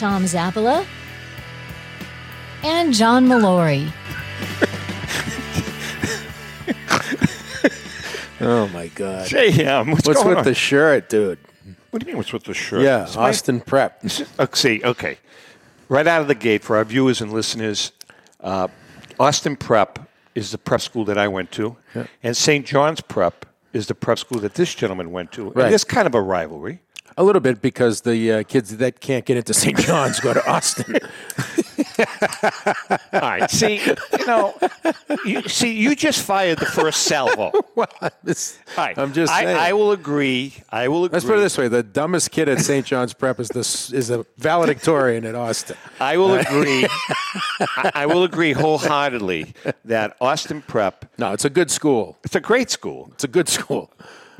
Tom Zappala and John Molori. Oh my God! JM, what's, What's going with on? the shirt, dude? What do you mean? What's with the shirt? Yeah, It's my- Austin Prep. Uh, see, okay. Right out of the gate for our viewers and listeners, uh, Austin Prep is the prep school that I went to, and St. John's Prep is the prep school that this gentleman went to. Right. And there's kind of a rivalry. A little bit because the uh, kids that can't get into St. John's go to Austin. All right. See, you know, you, see, you just fired the first salvo. All well, this- right. I'm just I, saying. I will agree. I will agree. Let's put it this way: the dumbest kid at St. John's Prep is this is a valedictorian at Austin. I will agree. I, I will agree wholeheartedly that Austin Prep. No, it's a good school. It's a great school. It's a good school.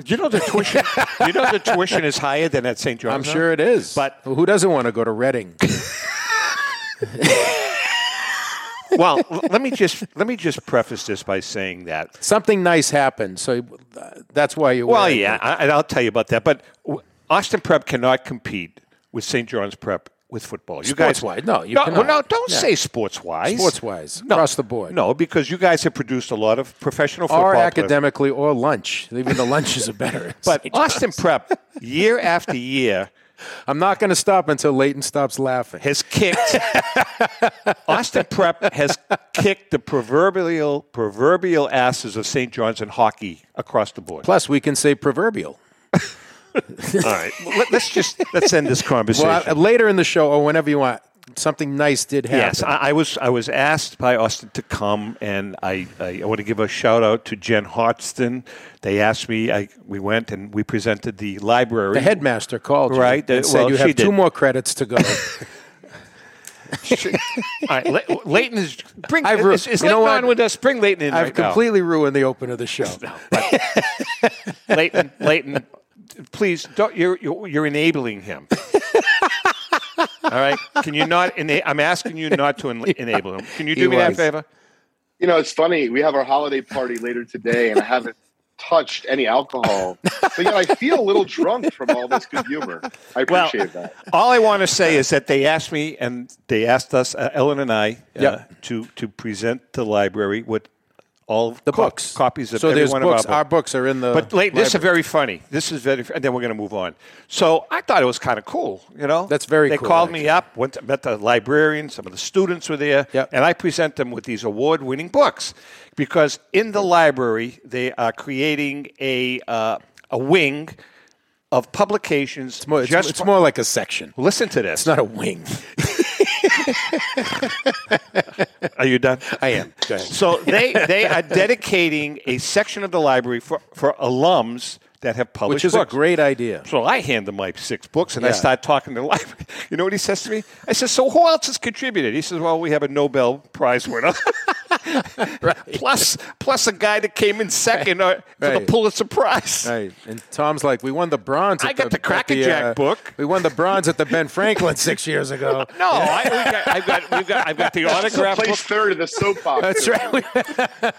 You know the tuition? you know the tuition is higher than at St. John's? I'm now? sure it is. But- who doesn't want to go to Reading? well, let me just let me just preface this by saying that. Something nice happened, so that's why you. Well, yeah, I, and I'll tell you about that. But Austin Prep cannot compete with St. John's Prep with football. You guys, Sports-wise, no, you no, cannot. no, don't Yeah. say sports wise. Sports-wise, no, across the board. No, because you guys have produced a lot of professional football or players. academically, or lunch. Even the lunches are better. But Austin Prep, year after year, I'm not going to stop until Leighton stops laughing. has kicked. Austin Prep has kicked the proverbial proverbial asses of St. John's in hockey across the board. Plus, we can say proverbial. All right, well, let, us just let's end this conversation. Well, uh, later in the show, or whenever you want, something nice did happen. Yes, I, I was I was asked by Austin to come, and I, I, I want to give a shout out to Jen Hotston. They asked me. I we went and we presented the library. the headmaster called you Right, and uh, said well, you she have two did. more credits to go. All right, Leighton is bring. I've ru- is, is you know Leighton what? on with us? Bring Leighton in. I've right now. completely ruined the open of the show. Leighton, Leighton, please don't. You're you're, you're enabling him. All right. Can you not? Ena- I'm asking you not to en- enable him. Can you do He me that favor? You know, it's funny. We have our holiday party later today, and I haven't touched any alcohol, but yet I feel a little drunk from all this good humor. I Well, appreciate that. all I want to say is that they asked me, and they asked us, uh, Ellen and I, uh, Yep. to to present the library with all The co- books. copies of so every there's one books. of our Our books. are in the. But late, this is very funny. This is very, and then we're going to move on. So I thought it was kind of cool, you know. That's very They cool, called me up, went to, met the librarian, some of the students were there, Yep. and I present them with these award-winning books because in the library they are creating a uh, a wing of publications. It's more, it's, just it's more like a section. Listen to this. It's not a wing. Are you done? I am. So they they are dedicating a section of the library for, for alums that have published Which is books. a great idea. So I hand him my six books, and I Yeah. start talking to the library. You know what he says to me? I said, "So who else has contributed?" He says, "Well, we have a Nobel Prize winner, plus plus a guy that came in second uh, for the Right. Pulitzer Prize." Right. And Tom's like, we won the bronze. I at got the at Crackerjack uh, book. We won the bronze at the Ben Franklin six years ago. No, I, got, I've, got we've got I've got the autograph Place book. third in the soapbox. That's right.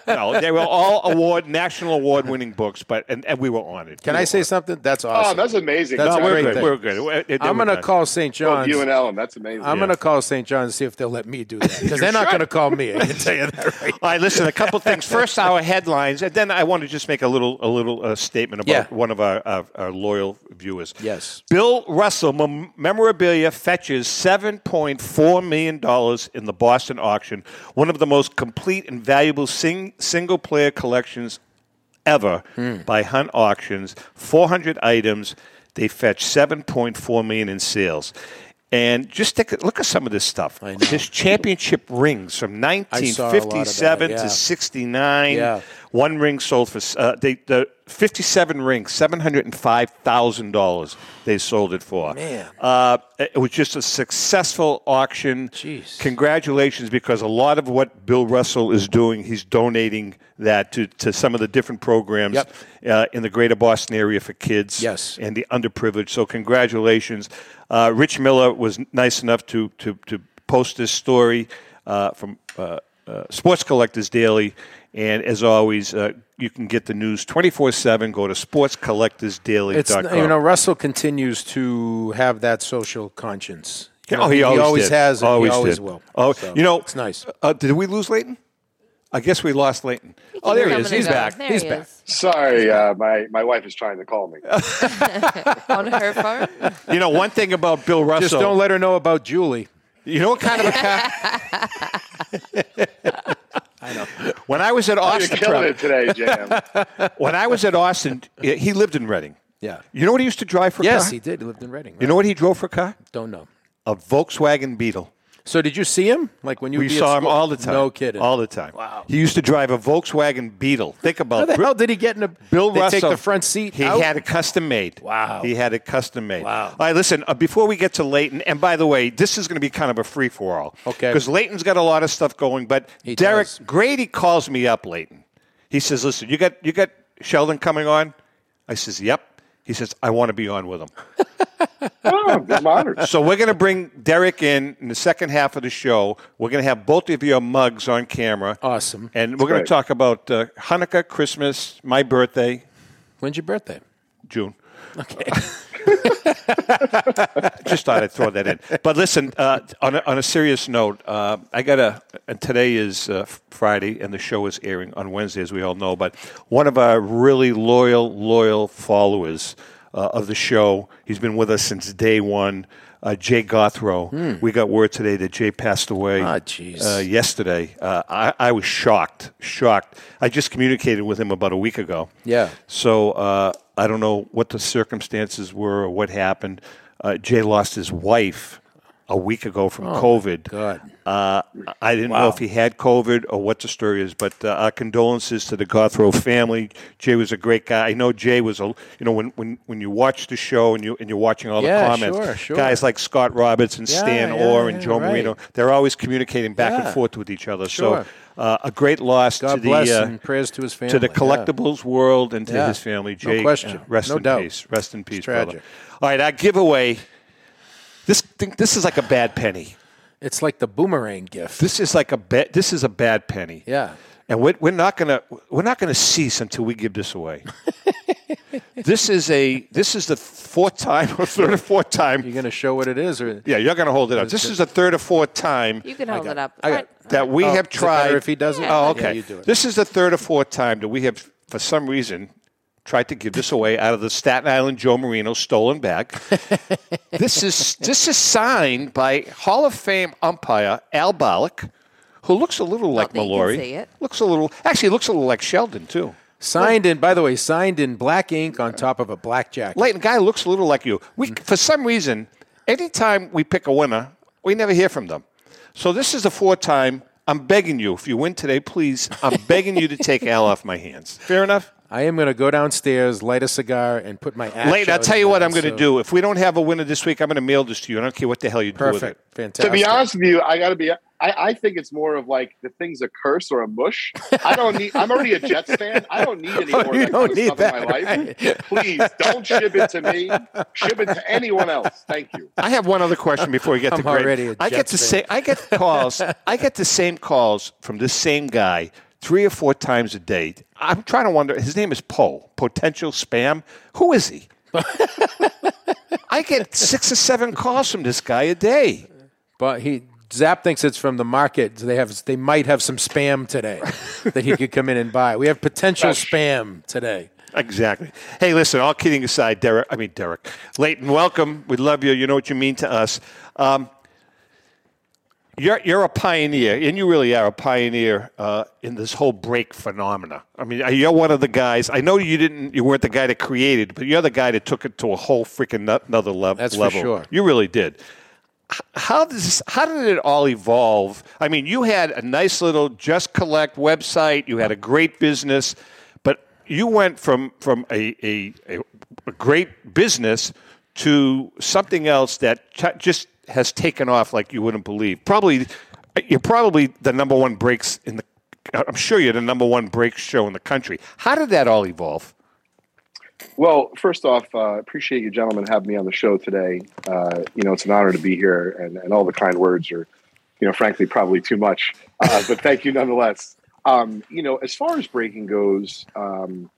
No, they were all award national award winning books, but and, and we were honored. Can We I say honored. something? That's Oh, awesome. that's amazing. That's No, a we're great good. thing. We're good. They- they I'm going to call St. Well, John's. you and Ellen. That's amazing. I'm going to call St. John's and see if they'll let me do that because they're not going to call me. I can tell you that right. All right, listen. A couple things. First, our headlines, and then I want to just make a little a little uh, statement about Yeah. one of our, our, our loyal viewers. Yes. Bill Russell mem- memorabilia fetches seven point four million dollars in the Boston auction. One of the most complete and valuable sing- single player collections ever by Hunt Auctions. Four hundred items. They fetch seven point four million in sales. And just take a look at some of this stuff. His championship rings from I saw a lot of that, 1957 yeah. to 69. Yeah. One ring sold for uh, they, the 57 rings, $705,000 they sold it for. Man. Uh, it was just a successful auction. Jeez. Congratulations, because a lot of what Bill Russell is doing, he's donating that to, to some of the different programs Yep. uh, in the greater Boston area for kids Yes. and the underprivileged. So, congratulations. Uh, Rich Miller was nice enough to, to, to post this story uh, from uh, uh, Sports Collectors Daily. And as always, uh, you can get the news 24 7. Go to sportscollectorsdaily.com. It's you know Russell continues to have that social conscience. You know, oh, he, always, did. has. And Always he always did. will. Oh, So, you know, it's nice. Uh, did we lose Leighton? I guess we lost Leighton. Oh, there he is. He's going. back. There He's he back. is. Sorry, uh, my my wife is trying to call me. on her phone. You know, one thing about Bill Russell. Just don't let her know about Julie. You know what kind of a car? I know. When I was at Austin, You're Austin, killing it today, Jam. when I was at Austin, he lived in Reading. Yeah. You know what he used to drive for Yes, car? he did. He lived in Reading. You know what he drove for a car? Don't know. A Volkswagen Beetle. So did you see him? Like when you We be saw him all the time. No kidding. All the time. Wow. He used to drive a Volkswagen Beetle. Think How about the it. hell did he get in a? Bill they Russell. take the front seat. He out? had it custom made. Wow. He had it custom made. Wow. All right, listen, uh, before we get to Leighton, and by the way, this is going to be kind of a free for all. Okay. Because Leighton's got a lot of stuff going, but He Derek does. Grady calls me up, Leighton. He says, listen, you got, you got Sheldon coming on? I says, yep. He says, I want to be on with him. Oh, I'm honored. So we're going to bring Derek in in the second half of the show. We're going to have both of your mugs on camera. Awesome. And we're going to talk about uh, Hanukkah, Christmas, my birthday, When's your birthday? June. Okay. Just thought I'd throw that in. But listen, uh, on, a, on a serious note, uh, I got a. And today is uh, Friday, and the show is airing on Wednesday, as we all know. But one of our really loyal, loyal followers uh, of the show, he's been with us since day one. Uh, Jay Gothrow. We got word today that Jay passed away Ah, uh, yesterday. Uh, I, I was shocked, shocked. I just communicated with him about a week ago. Yeah. So uh, I don't know what the circumstances were or what happened. Uh, Jay lost his wife a week ago from COVID. God. Uh, I didn't know if he had COVID or what the story is, but uh, our condolences to the Gothrow family. Jay was a great guy. I know Jay was a you know when when, when you watch the show and you and you're watching all Yeah, the comments, sure, sure. guys like Scott Roberts and Yeah, Stan yeah, Orr and yeah, Joe right. Marino, they're always communicating back Yeah. and forth with each other. Sure. So uh, a great loss God to the bless uh, and prayers to his family. to the yeah. collectibles world and to Yeah. his family. No Jay, question. uh, rest No in doubt. peace. Rest in peace, brother. tragic. All right, our giveaway. This thing, this is like a bad penny. It's like the boomerang gift. This is like a bad. This is a bad penny. yeah. And we're, we're not gonna we're not gonna cease until we give this away. this is a this is the fourth time or third or fourth time. You're going to show what it is, or Yeah, you're gonna hold it up. This is the third or fourth time You can hold got it up. I that we Oh, have is it tried. if he does it? Oh, Yeah, okay. you do it. This is the third or fourth time that we have, for some reason, tried to give this away out of the Staten Island Joe Marino stolen bag. this is this is signed by Hall of Fame umpire Al Barlick, who looks a little like that you can Molori. see it. Looks a little, actually, looks a little like Sheldon too. signed in. By the way, signed in black ink on top of a black jacket. Leighton guy looks a little like you. We, mm. for some reason, anytime we pick a winner, we never hear from them. So this is the fourth time. I'm begging you, if you win today, please, I'm begging you to take Al off my hands. Fair enough? I am going to go downstairs, light a cigar, and put my ash Leighton, I'll out tell you what I'm going to so- do. If we don't have a winner this week, I'm going to mail this to you. I don't care what the hell you do with Perfect. it. Fantastic. To be honest with you, I got to be. I, I think it's more of like the thing's a curse or a mush. I don't need. I'm already a Jets fan. I don't need oh, any Oh, more you of that don't need stuff that, in my life. right? Please don't ship it to me. Ship it to anyone else. Thank you. I have one other question before we get I'm to Greg. already a I get Jets the fan. same. I get calls. I get the same calls from the same guy three or four times a day. I'm trying to wonder. His name is Poe. Potential spam. Who is he? I get six or seven calls from this guy a day. But he Zap thinks it's from the market. They have they might have some spam today that he could come in and buy. We have potential spam today. Exactly. Hey, listen. All kidding aside, Derek. I mean, Derek. Leighton, welcome. We love you. You know what you mean to us. Um, you're you're a pioneer, and you really are a pioneer uh, in this whole break phenomena. I mean, you're one of the guys. I know you didn't. You weren't the guy that created, but you're the guy that took it to a whole freaking another lev- That's for level. sure. You really did. how does how did it all evolve? I mean, you had a nice little Just Collect website. You had a great business, but you went from from a a, a, a great business to something else that ch- just has taken off like you wouldn't believe. Probably, you're probably the number one breaks in the. I'm sure you're the number one break show in the country. How did that all evolve? Well, first off, uh, appreciate you gentlemen having me on the show today. Uh, you know, it's an honor to be here, and, and all the kind words are, you know, frankly, probably too much. Uh, but thank you nonetheless. Um, you know, as far as breaking goes, um,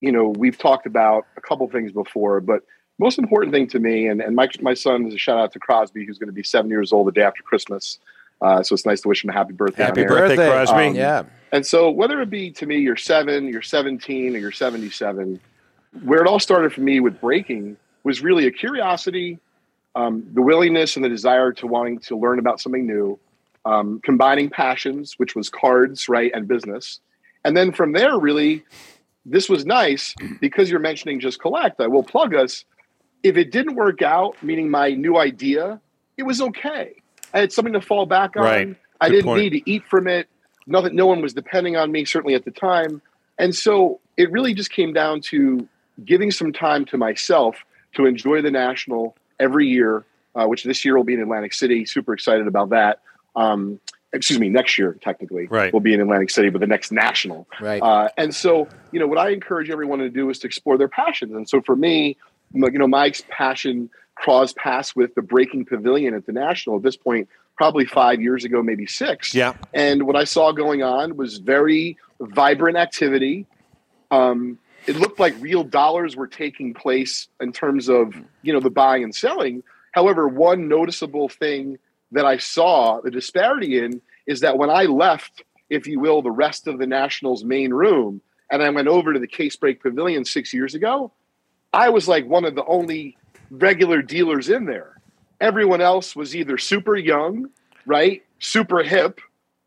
you know, we've talked about a couple things before, but most important thing to me, and, and my, my son is a shout out to Crosby, who's going to be seven years old the day after Christmas. Uh, so it's nice to wish him a happy birthday. Happy birthday, Birthday. Crosby! Um, Yeah. And so, whether it be to me, you're seven, you're 17, or you're 77, where it all started for me with breaking was really a curiosity, um, the willingness and the desire to wanting to learn about something new, um, combining passions, which was cards, right, and business. And then from there, really, this was nice because you're mentioning just collect. I will plug us. If it didn't work out, meaning my new idea, it was okay. I had something to fall back on. Right. I Good didn't point. need to eat from it. Nothing. No one was depending on me, certainly at the time. And so it really just came down to giving some time to myself to enjoy the national every year, uh, which this year will be in Atlantic City. Super excited about that. Um, excuse me, next year technically Right. will be in Atlantic City, but the next national. Right. Uh, and so, you know, what I encourage everyone to do is to explore their passions. And so for me, m- you know, Mike's passion cross paths with the Breaking Pavilion at the National at this point, probably five years ago, maybe six. Yeah. And what I saw going on was very vibrant activity. Um, it looked like real dollars were taking place in terms of you know the buying and selling. However, one noticeable thing that I saw the disparity in is that when I left, if you will, the rest of the Nationals main room, and I went over to the Case Break Pavilion six years ago, I was like one of the only regular dealers in there. Everyone else was either super young, right, super hip,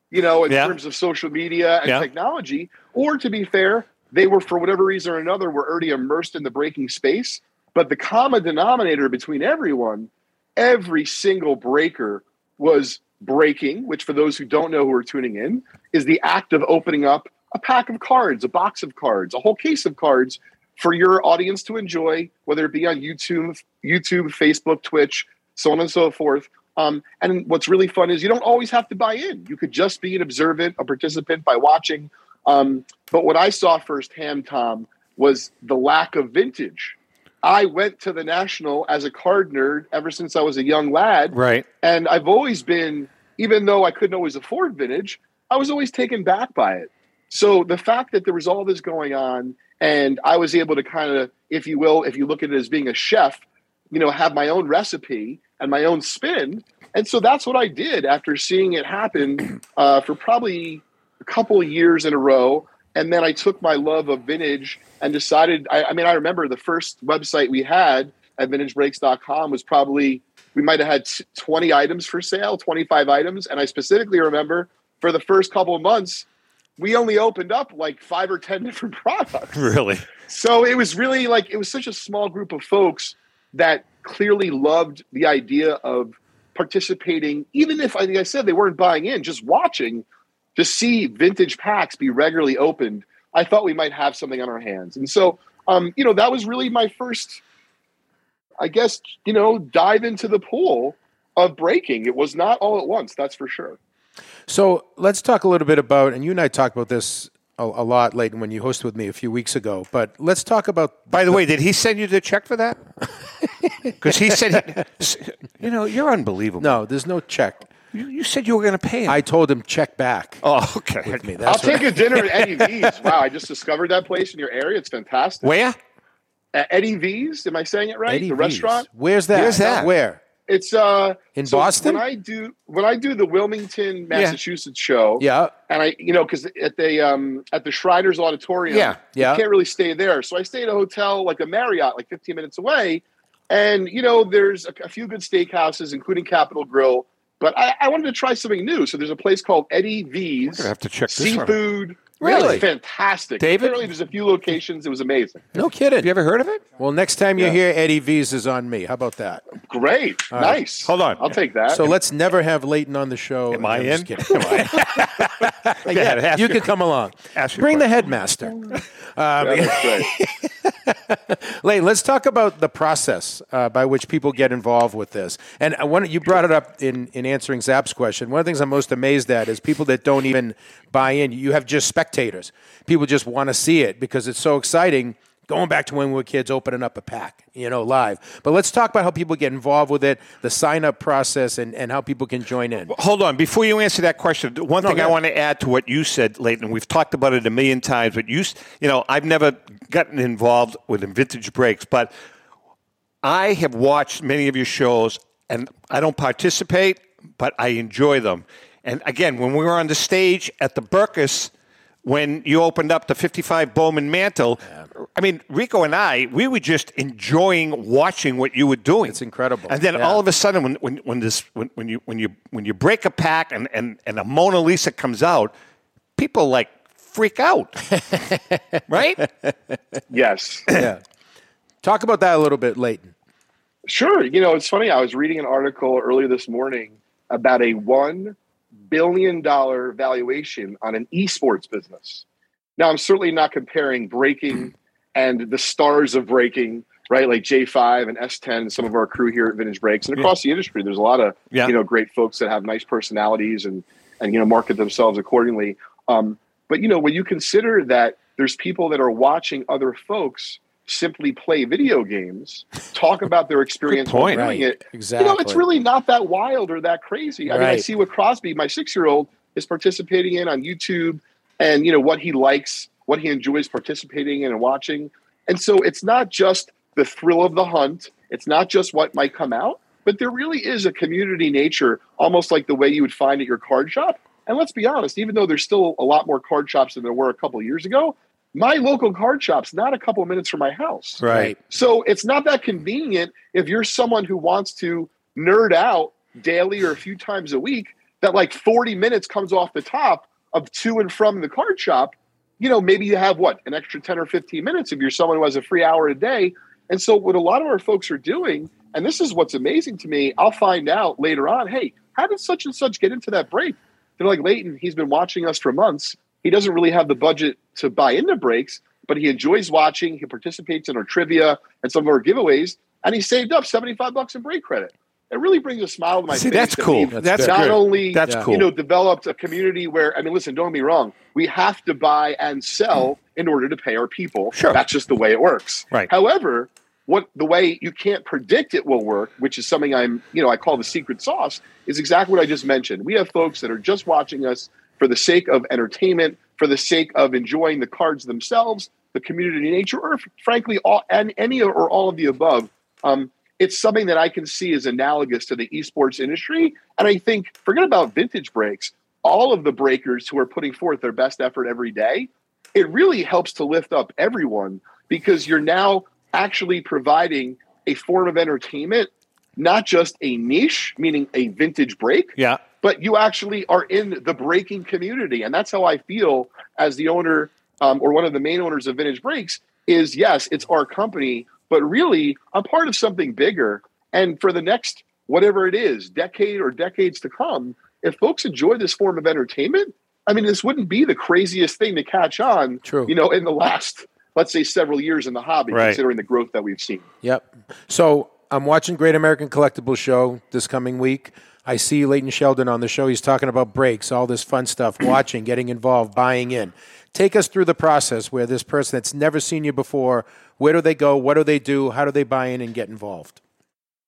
you know, in Yeah. terms of social media and Yeah. technology, or to be fair, they were for whatever reason or another were already immersed in the breaking space. But the common denominator between everyone, every single breaker was breaking, which for those who don't know who are tuning in, is the act of opening up a pack of cards, a box of cards, a whole case of cards for your audience to enjoy, whether it be on YouTube, YouTube, Facebook, Twitch, so on and so forth. Um, and what's really fun is you don't always have to buy in. You could just be an observant, a participant by watching. Um, but what I saw firsthand, Tom, was the lack of vintage. I went to the National as a card nerd ever since I was a young lad. Right. And I've always been, even though I couldn't always afford vintage, I was always taken back by it. So the fact that there was all this going on, and I was able to kind of, if you will, if you look at it as being a chef, you know, have my own recipe and my own spin. And so that's what I did after seeing it happen uh, for probably a couple of years in a row. And then I took my love of vintage and decided, I, I mean, I remember the first website we had at vintagebreaks.com was probably, we might have had 20 items for sale, 25 items. And I specifically remember for the first couple of months, we only opened up like five or 10 different products. Really. So it was really like it was such a small group of folks that clearly loved the idea of participating, even if like I said they weren't buying in, just watching to see vintage packs be regularly opened. I thought we might have something on our hands, and so um, you know that was really my first, I guess you know, dive into the pool of breaking. It was not all at once, that's for sure. So let's talk a little bit about, and you and I talked about this a, a lot, Leighton, when you hosted with me a few weeks ago. But let's talk about. By the way, did he send you the check for that? Because he said, he, you know, you're unbelievable. No, there's no check. You, you said you were going to pay him. I told him check back oh, okay. with me. I'll take a dinner at Eddie V's. Wow, I just discovered that place in your area. It's fantastic. Where? At Eddie V's. Am I saying it right? Eddie the V's. restaurant. Where's that? Where's that? Where? It's uh In so Boston? When I do when I do the Wilmington, Massachusetts show, Yeah. and I you know because at the um at the Shriners Auditorium, Yeah, yeah. you can't really stay there. So I stay at a hotel like a Marriott, like 15 minutes away, and you know there's a, a few good steakhouses, including Capital Grill. But I, I wanted to try something new. So there's a place called Eddie V's I have to check this one. Seafood Really? Fantastic. David? Apparently, there's a few locations. It was amazing. No kidding. Have you ever heard of it? well, next time you hear Eddie V's is on me. How about that? Great. nice. Hold on. I'll take that. So let's never have Leighton on the show. Am I I'm in? just kidding. Yeah, you your- can come along. ask Bring the question. headmaster. Yeah, that's great. Leighton, let's talk about the process uh, by which people get involved with this. And one, you brought it up in, in answering Zap's question. One of the things I'm most amazed at is people that don't even buy in. You have just spectators. People just want to see it because it's so exciting. Going back to when we were kids, opening up a pack, you know, live. But let's talk about how people get involved with it, the sign up process, and, and how people can join in. Hold on. Before you answer that question, one thing I want to add to what you said, Leighton, we've talked about it a million times, but you, you know, I've never gotten involved with vintage breaks, but I have watched many of your shows, and I don't participate, but I enjoy them. And again, when we were on the stage at the Burkus, when you opened up the 55 Bowman Mantle, I mean, Rico and I, we were just enjoying watching what you were doing. It's incredible. And then Yeah. all of a sudden, when, when, when, this, when, when, you, when, you, when you break a pack and, and, and a Mona Lisa comes out, people like freak out. right? yes. yeah. Talk about that a little bit, Leighton. Sure. You know, it's funny. I was reading an article earlier this morning about a $1 billion dollar valuation on an esports business. Now, I'm certainly not comparing breaking and the stars of breaking, right? Like J5 and S10 and some of our crew here at Vintage Breaks and across the industry. There's a lot of, Yeah. you know, great folks that have nice personalities and, and, you know, market themselves accordingly. Um, but, you know, when you consider that there's people that are watching other folks simply play video games, talk about their experience doing Right. it. Exactly. You know, it's really not that wild or that crazy. I mean, I see what Crosby, my six year old, is participating in on YouTube and, you know, what he likes, what he enjoys participating in and watching. And so it's not just the thrill of the hunt, it's not just what might come out, but there really is a community nature, almost like the way you would find at your card shop. And let's be honest, even though there's still a lot more card shops than there were a couple of years ago, my local card shop's not a couple of minutes from my house. Right. So it's not that convenient if you're someone who wants to nerd out daily or a few times a week, that like 40 minutes comes off the top of to and from the card shop. You know, maybe you have what, an extra 10 or 15 minutes if you're someone who has a free hour a day. And so, what a lot of our folks are doing, and this is what's amazing to me, I'll find out later on hey, how did such and such get into that break? They're like, Leighton, he's been watching us for months. He doesn't really have the budget to buy into breaks, but he enjoys watching. He participates in our trivia and some of our giveaways, and he saved up 75 bucks in break credit. It really brings a smile to my See, face. that's that cool. That's not good. only That's Yeah. cool. you know developed a community where I mean, listen, don't get me wrong. We have to buy and sell in order to pay our people. Sure. that's just the way it works. Right. However, what the way you can't predict it will work, which is something I'm you know I call the secret sauce, is exactly what I just mentioned. We have folks that are just watching us for the sake of entertainment, for the sake of enjoying the cards themselves, the community nature, or frankly, all and any or all of the above. Um, it's something that I can see as analogous to the esports industry. And I think, forget about vintage breaks, all of the breakers who are putting forth their best effort every day, it really helps to lift up everyone because you're now actually providing a form of entertainment, not just a niche, meaning a vintage break, Yeah. but you actually are in the breaking community and that's how i feel as the owner um, or one of the main owners of vintage breaks is yes it's our company but really i'm part of something bigger and for the next whatever it is decade or decades to come if folks enjoy this form of entertainment i mean this wouldn't be the craziest thing to catch on True. you know in the last let's say several years in the hobby Right. considering the growth that we've seen Yep. So I'm watching Great American Collectibles Show this coming week. I see Leighton Sheldon on the show. He's talking about breaks, all this fun stuff, watching, getting involved, buying in. Take us through the process where this person that's never seen you before, where do they go? What do they do? How do they buy in and get involved?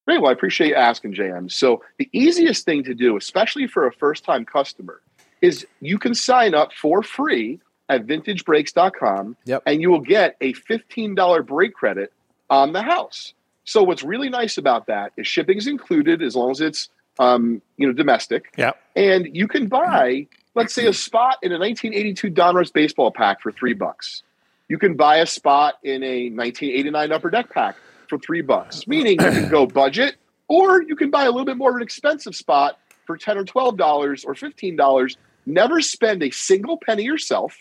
Great. Well, I appreciate you asking, JM. So, the easiest thing to do, especially for a first time customer, is you can sign up for free at vintagebreaks.com Yep. and you will get a $15 break credit on the house. So, what's really nice about that is shipping is included as long as it's um, you know domestic. Yeah. And you can buy, let's say, a spot in a 1982 Donruss baseball pack for three bucks. You can buy a spot in a 1989 Upper Deck pack for three bucks, meaning you can go budget, or you can buy a little bit more of an expensive spot for ten or twelve dollars or fifteen dollars. Never spend a single penny yourself.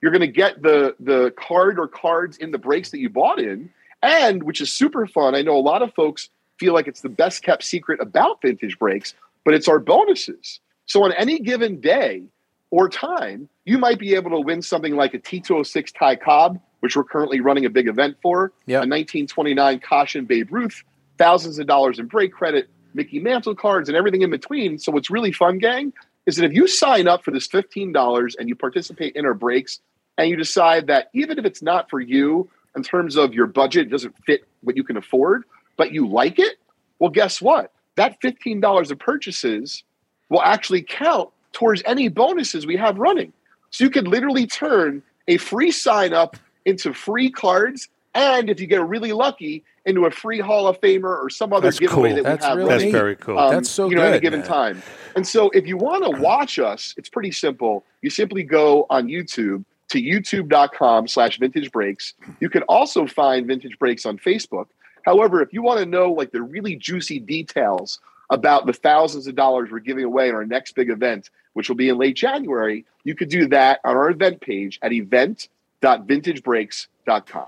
You're going to get the the card or cards in the breaks that you bought in, and which is super fun. I know a lot of folks feel like it's the best kept secret about vintage breaks, but it's our bonuses. So on any given day or time, you might be able to win something like a T206 Ty Cobb, which we're currently running a big event for, Yep. a 1929 Kashin Babe Ruth, thousands of dollars in break credit, Mickey Mantle cards, and everything in between. So what's really fun, gang, is that if you sign up for this $15 and you participate in our breaks and you decide that even if it's not for you in terms of your budget, it doesn't fit what you can afford, but you like it, well, guess what? That $15 of purchases will actually count towards any bonuses we have running. So you could literally turn a free sign up into free cards, and if you get really lucky, into a free Hall of Famer or some other That's giveaway cool. that That's we have really That's very cool. um, That's so you know, at a given man. time. And so, if you want to watch us, it's pretty simple. You simply go on YouTube to youtube.com slash vintage breaks. You can also find vintage breaks on Facebook. However, if you want to know like the really juicy details about the thousands of dollars we're giving away in our next big event, which will be in late January, you could do that on our event page at event.vintagebreaks.com.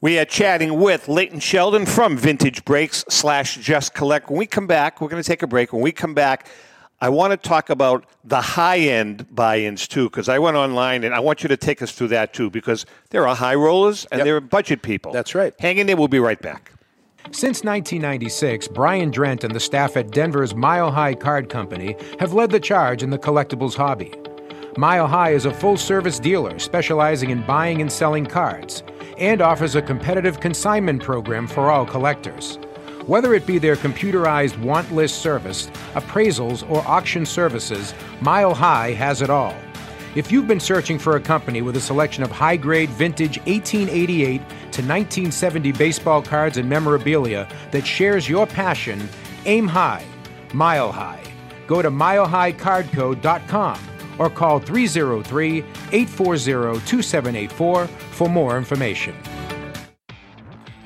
We are chatting with Leighton Sheldon from Vintage Breaks slash Just Collect. When we come back, we're going to take a break. When we come back, I want to talk about the high end buy ins too, because I went online and I want you to take us through that too, because there are high rollers and Yep. there are budget people. That's right. Hang in there. We'll be right back. Since 1996, Brian Drent and the staff at Denver's Mile High Card Company have led the charge in the collectibles hobby. Mile High is a full service dealer specializing in buying and selling cards and offers a competitive consignment program for all collectors. Whether it be their computerized want list service, appraisals, or auction services, Mile High has it all. If you've been searching for a company with a selection of high grade vintage 1888 to 1970 baseball cards and memorabilia that shares your passion, aim high, mile high. Go to milehighcardco.com or call 303 840 2784 for more information.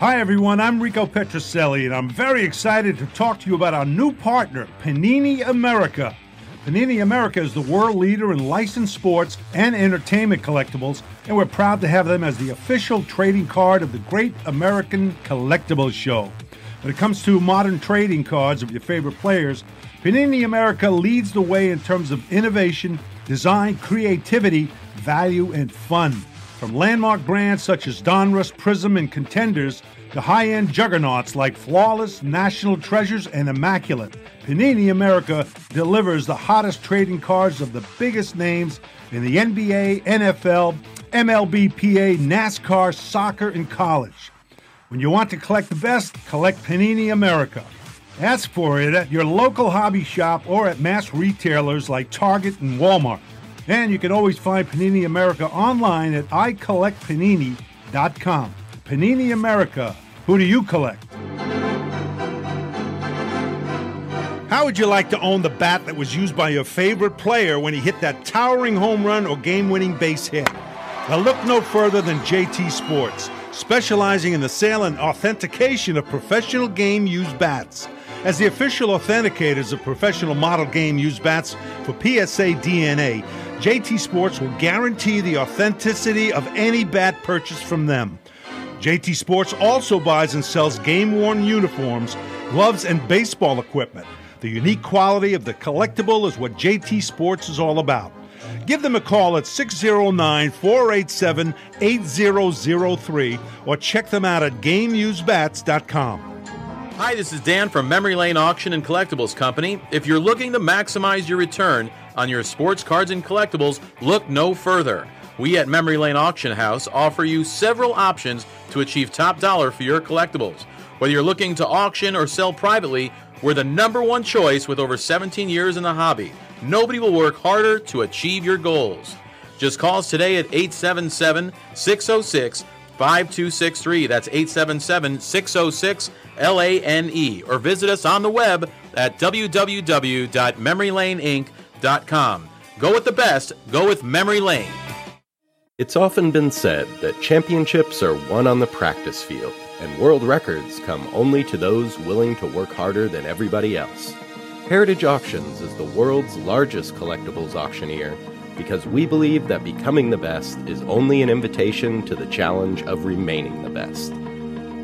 Hi, everyone. I'm Rico Petrocelli, and I'm very excited to talk to you about our new partner, Panini America. Panini America is the world leader in licensed sports and entertainment collectibles, and we're proud to have them as the official trading card of the Great American Collectibles Show. When it comes to modern trading cards of your favorite players, Panini America leads the way in terms of innovation, design, creativity, value, and fun. From landmark brands such as Donruss, Prism, and Contenders to high end juggernauts like Flawless, National Treasures, and Immaculate, Panini America delivers the hottest trading cards of the biggest names in the NBA, NFL, MLB, PA, NASCAR, soccer, and college. When you want to collect the best, collect Panini America. Ask for it at your local hobby shop or at mass retailers like Target and Walmart. And you can always find Panini America online at icollectpanini.com. Panini America. Who do you collect? How would you like to own the bat that was used by your favorite player when he hit that towering home run or game winning base hit? Now, look no further than JT Sports, specializing in the sale and authentication of professional game used bats. As the official authenticators of professional model game used bats for PSA DNA, JT Sports will guarantee the authenticity of any bat purchased from them. JT Sports also buys and sells game worn uniforms, gloves, and baseball equipment. The unique quality of the collectible is what JT Sports is all about. Give them a call at 609 487 8003 or check them out at GameUseBats.com. Hi, this is Dan from Memory Lane Auction and Collectibles Company. If you're looking to maximize your return on your sports cards and collectibles, look no further. We at Memory Lane Auction House offer you several options to achieve top dollar for your collectibles. Whether you're looking to auction or sell privately, we're the number one choice with over 17 years in the hobby. Nobody will work harder to achieve your goals. Just call us today at 877 606 5263. That's 877 606 LANE. Or visit us on the web at www.memorylaneinc.com. Go with the best, go with Memory Lane. It's often been said that championships are won on the practice field, and world records come only to those willing to work harder than everybody else. Heritage Auctions is the world's largest collectibles auctioneer, because we believe that becoming the best is only an invitation to the challenge of remaining the best.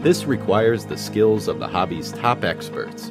This requires the skills of the hobby's top experts,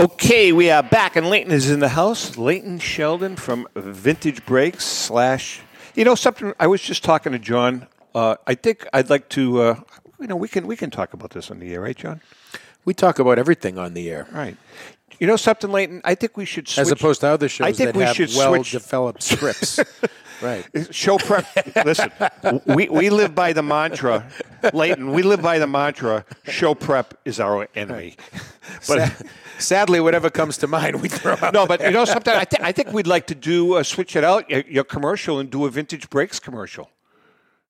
Okay, we are back, and Leighton is in the house. Leighton Sheldon from Vintage Breaks slash. You know something? I was just talking to John. Uh, I think I'd like to. Uh, you know, we can we can talk about this on the air, right, John? We talk about everything on the air. Right. You know something, Leighton? I think we should switch. As opposed to other shows I think that we have should well switch. developed scripts. right. Show prep. Listen, we, we live by the mantra, Leighton. We live by the mantra. Show prep is our enemy. But sadly, whatever comes to mind, we throw out. no, but you know sometimes I, th- I think we'd like to do uh, switch it out your, your commercial and do a vintage breaks commercial.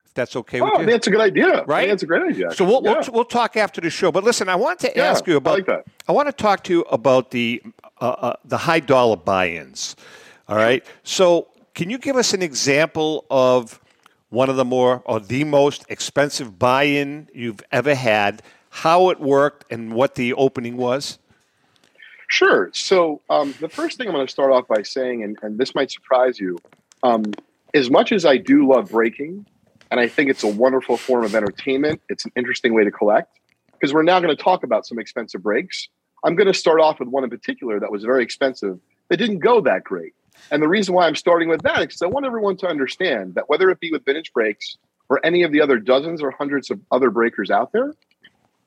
If that's okay with Oh, you, that's a good idea. Right? That's a great idea. So we'll, Yeah. we'll we'll talk after the show. But listen, I want to Yeah, ask you about. I like that. I want to talk to you about the uh, uh, the high dollar buy-ins. All right. So can you give us an example of one of the more or the most expensive buy-in you've ever had? How it worked and what the opening was? Sure. So um, the first thing I'm going to start off by saying, and, and this might surprise you, um, as much as I do love breaking, and I think it's a wonderful form of entertainment, it's an interesting way to collect. Because we're now going to talk about some expensive breaks. I'm going to start off with one in particular that was very expensive that didn't go that great. And the reason why I'm starting with that is because I want everyone to understand that whether it be with vintage breaks or any of the other dozens or hundreds of other breakers out there,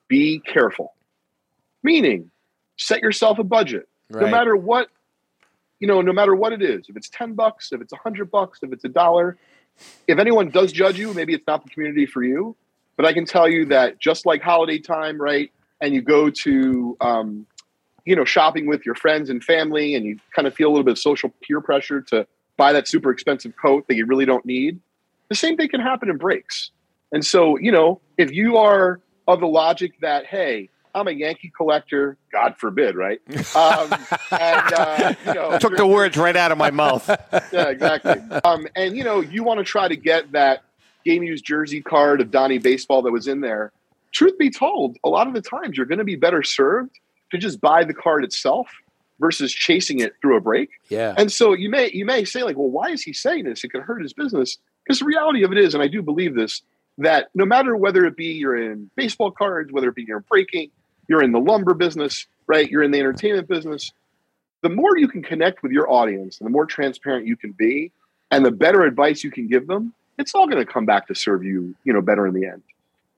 be careful. Meaning, set yourself a budget. No matter what, you know, no matter what it is, if it's 10 bucks, if it's a hundred bucks, if it's a dollar, if anyone does judge you, maybe it's not the community for you. But I can tell you that just like holiday time, right? And you go to, um, you know, shopping with your friends and family, and you kind of feel a little bit of social peer pressure to buy that super expensive coat that you really don't need. The same thing can happen in breaks. And so, you know, if you are of the logic that, hey, I'm a Yankee collector, God forbid, right? Um, and, uh, you know, Took the words right out of my mouth. yeah, exactly. Um, and you know, you want to try to get that game used jersey card of Donnie baseball that was in there. Truth be told, a lot of the times you're going to be better served to just buy the card itself versus chasing it through a break. Yeah. And so you may you may say like, well, why is he saying this? It could hurt his business. Because the reality of it is, and I do believe this, that no matter whether it be you're in baseball cards, whether it be you're breaking, you're in the lumber business, right? You're in the entertainment business. The more you can connect with your audience and the more transparent you can be and the better advice you can give them, it's all going to come back to serve you, you know, better in the end.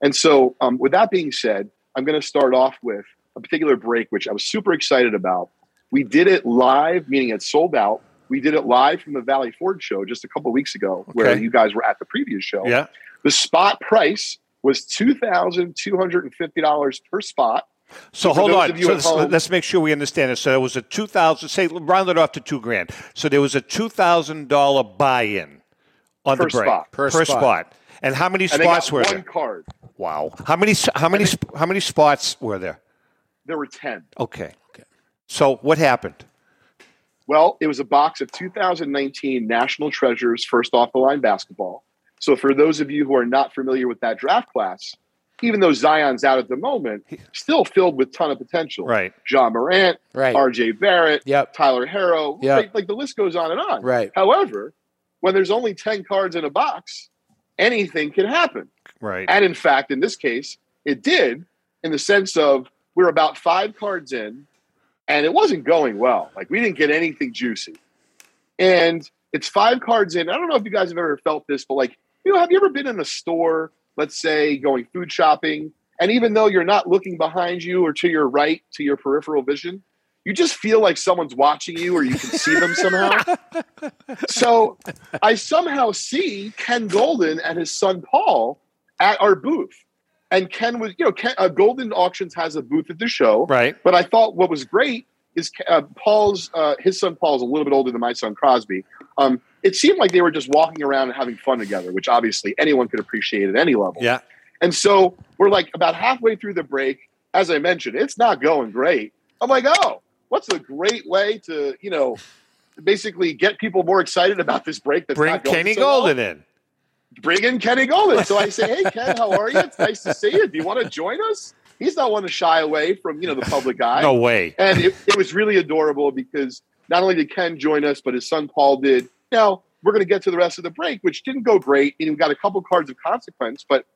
And so, um, with that being said, I'm going to start off with a particular break, which I was super excited about. We did it live, meaning it sold out. We did it live from the Valley Forge show just a couple weeks ago, where you guys were at the previous show. Yeah. The spot price was two thousand two hundred and fifty dollars per spot. So For hold on. So at let's, home- let's make sure we understand it. So there was a two thousand. Say round it off to two grand. So there was a two thousand dollar buy-in on the break spot. Per per spot. spot. And how many And they spots got were one there? card. Wow. How many? How many? sp- How many spots were there? There were ten. Okay. So what happened? Well, it was a box of 2019 National Treasures first off the line basketball. So, for those of you who are not familiar with that draft class, even though Zion's out at the moment, still filled with ton of potential. Right. Ja Morant, Right. RJ Barrett, Yep. Tyler Herro, Yep. like, like the list goes on and on. Right. However, when there's only 10 cards in a box, anything can happen. Right. And in fact, in this case, it did in the sense of we're about five cards in and it wasn't going well. Like we didn't get anything juicy. And it's five cards in. I don't know if you guys have ever felt this, but like, you know, have you ever been in a store, let's say going food shopping, and even though you're not looking behind you or to your right, to your peripheral vision, you just feel like someone's watching you or you can see them somehow. so I somehow see Ken Goldin and his son Paul at our booth. And Ken was, you know, Ken, uh, Goldin Auctions has a booth at the show. Right. But I thought what was great is uh, Paul's, uh, his son Paul's a little bit older than my son Crosby. Um, it seemed like they were just walking around and having fun together, which obviously anyone could appreciate at any level. Yeah. And so we're like about halfway through the break. As I mentioned, it's not going great. I'm like, oh, what's a great way to, you know, basically get people more excited about this break that's Bring not going Kenny so well? Goldin in. Bring in Kenny Goldin. So I say, hey, Ken, how are you? It's nice to see you. Do you want to join us? He's not one to shy away from, you know, the public eye. No way. And it, it was really adorable because not only did Ken join us, but his son Paul did. Now, we're going to get to the rest of the break, which didn't go great. And we got a couple cards of consequence, but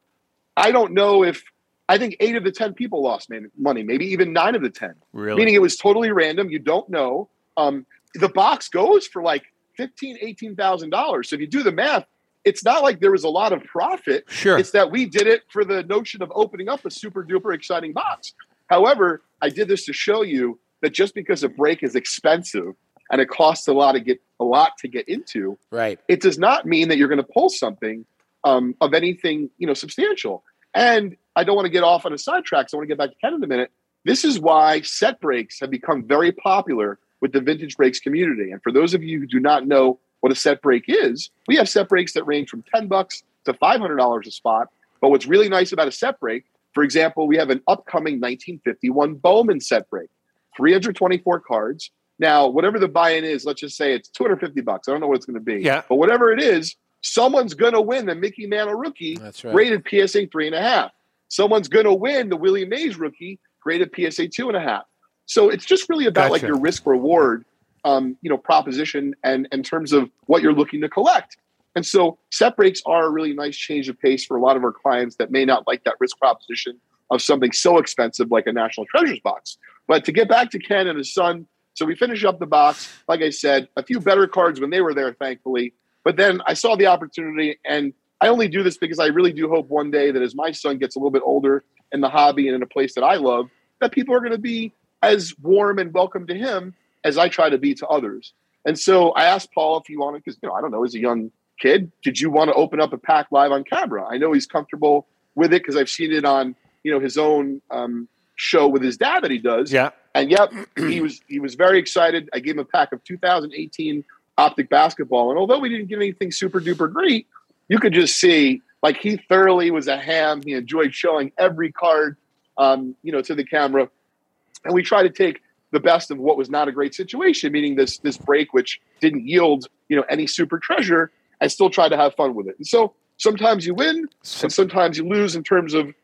I don't know if I think eight of the 10 people lost money, maybe even nine of the 10. Really? Meaning it was totally random. You don't know. Um, the box goes for like fifteen, eighteen thousand dollars. So if you do the math, it's not like there was a lot of profit. Sure. It's that we did it for the notion of opening up a super duper exciting box. However, I did this to show you that just because a break is expensive and it costs a lot to get a lot to get into, Right. it does not mean that you're going to pull something um, of anything you know substantial. And I don't want to get off on a sidetrack, so I want to get back to Ken in a minute. This is why set breaks have become very popular with the vintage breaks community. And for those of you who do not know what a set break is, we have set breaks that range from 10 bucks to $500 a spot. But what's really nice about a set break, for example, we have an upcoming 1951 Bowman set break, 324 cards. Now, whatever the buy-in is, let's just say it's 250 bucks. I don't know what it's going to be. Yeah. But whatever it is, someone's going to win the Mickey Mantle rookie That's right. rated PSA three and a half. Someone's going to win the Willie Mays rookie rated PSA two and a half. So it's just really about like your risk reward, um, you know, proposition and in terms of what you're looking to collect. And so set breaks are a really nice change of pace for a lot of our clients that may not like that risk proposition of something so expensive like a National Treasures box. But to get back to Ken and his son, so we finish up the box. Like I said, a few better cards when they were there, thankfully. But then I saw the opportunity, and I only do this because I really do hope one day that as my son gets a little bit older in the hobby and in a place that I love, that people are going to be as warm and welcome to him as I try to be to others. And so I asked Paul if he wanted, because you know, I don't know, as a young kid, did you want to open up a pack live on camera? I know he's comfortable with it because I've seen it on you know his own um, show with his dad that he does. Yeah. And yep, he was he was very excited. I gave him a pack of 2018 optic basketball, and although we didn't get anything super duper great, you could just see like he thoroughly was a ham. He enjoyed showing every card, um, you know, to the camera, and we try to take the best of what was not a great situation, meaning this this break which didn't yield you know any super treasure, and still try to have fun with it. And so sometimes you win, and sometimes you lose in terms of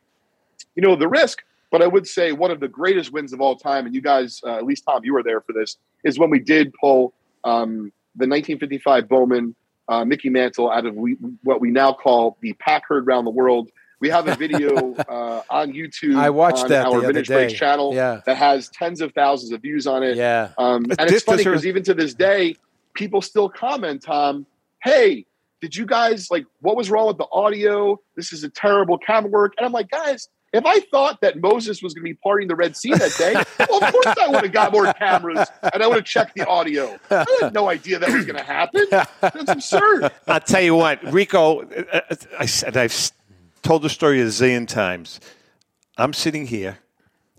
you know the risk. But I would say one of the greatest wins of all time, and you guys, uh, at least Tom, you were there for this, is when we did pull um, the 1955 Bowman uh, Mickey Mantle out of we, what we now call the pack heard around the world. We have a video uh, on YouTube. I watched on that our Vintage. Breaks channel Yeah. that has tens of thousands of views on it. Yeah. Um, and this it's funny because even to this day, people still comment, Tom, hey, did you guys like what was wrong with the audio? This is a terrible camera work. And I'm like, guys, if I thought that Moses was going to be parting the Red Sea that day, well, of course I would have got more cameras and I would have checked the audio. I had no idea that was going to happen. That's absurd. I'll tell you what, Rico. uh, uh, I said I've told the story a zillion times. I'm sitting here.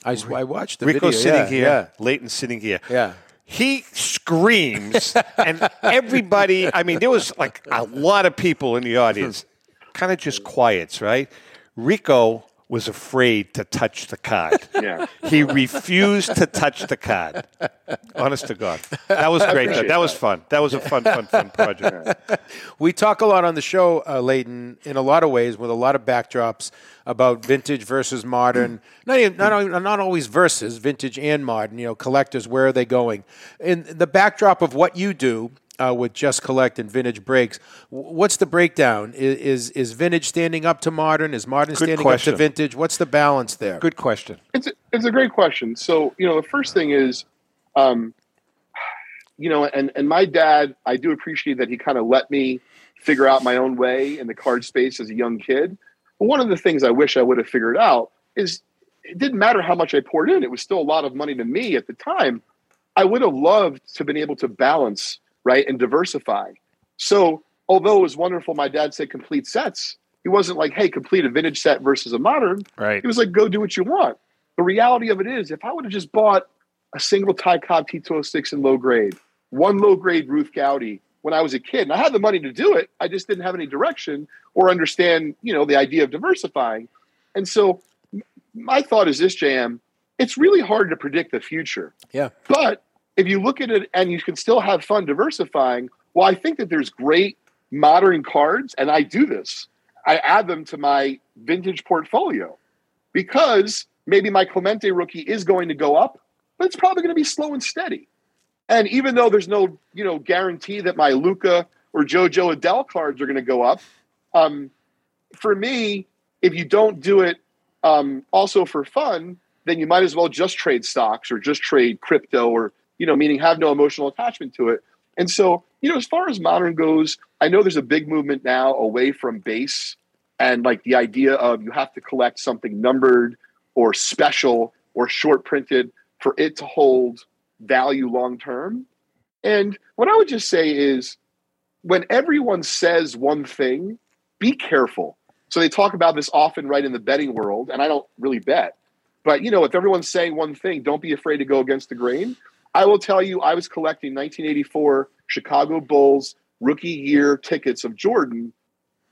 I watched the Rico's video. sitting yeah, here. Yeah. Leighton's sitting here. Yeah. He screams, and everybody. I mean, there was like a lot of people in the audience. kind of just quiets, right? Rico was afraid to touch the card. Yeah. He refused to touch the card. Honest to God, that was great. Appreciate That was fun. That was a fun, fun, fun project. We talk a lot on the show, uh, Leighton, in a lot of ways, with a lot of backdrops about vintage versus modern. not even, not not always versus vintage and modern. You know, collectors, where are they going? In the backdrop of what you do. Uh, with just collect and vintage breaks, what's the breakdown? Is, is is vintage standing up to modern? Is modern Good standing question. up to vintage? What's the balance there? Good question. It's a, it's a great question. So, you know, the first thing is, um, you know, and and my dad, I do appreciate that he kind of let me figure out my own way in the card space as a young kid. But one of the things I wish I would have figured out is it didn't matter how much I poured in; it was still a lot of money to me at the time. I would have loved to have been able to balance, right, and diversify. So, although it was wonderful, my dad said complete sets. He wasn't like, "Hey, complete a vintage set versus a modern." Right. He was like, "Go do what you want." The reality of it is, if I would have just bought a single Ty Cobb T206 in low grade, one low grade Ruth Goudey when I was a kid, and I had the money to do it, I just didn't have any direction or understand, you know, the idea of diversifying. And so, my thought is this, JM, it's really hard to predict the future. Yeah. But if you look at it and you can still have fun diversifying, well, I think that there's great modern cards, and I do this. I add them to my vintage portfolio because maybe my Clemente rookie is going to go up, but it's probably going to be slow and steady. And even though there's no, you know, guarantee that my Luka or JoJo Adell cards are going to go up, um, for me, if you don't do it um, also for fun, then you might as well just trade stocks or just trade crypto or, you know, meaning have no emotional attachment to it. And so, you know, as far as modern goes, I know there's a big movement now away from base and like the idea of you have to collect something numbered or special or short printed for it to hold value long term. And what I would just say is when everyone says one thing, be careful. So they talk about this often right in the betting world, and I don't really bet. But you know, if everyone's saying one thing, don't be afraid to go against the grain. I will tell you, I was collecting 1984 Chicago Bulls rookie year tickets of Jordan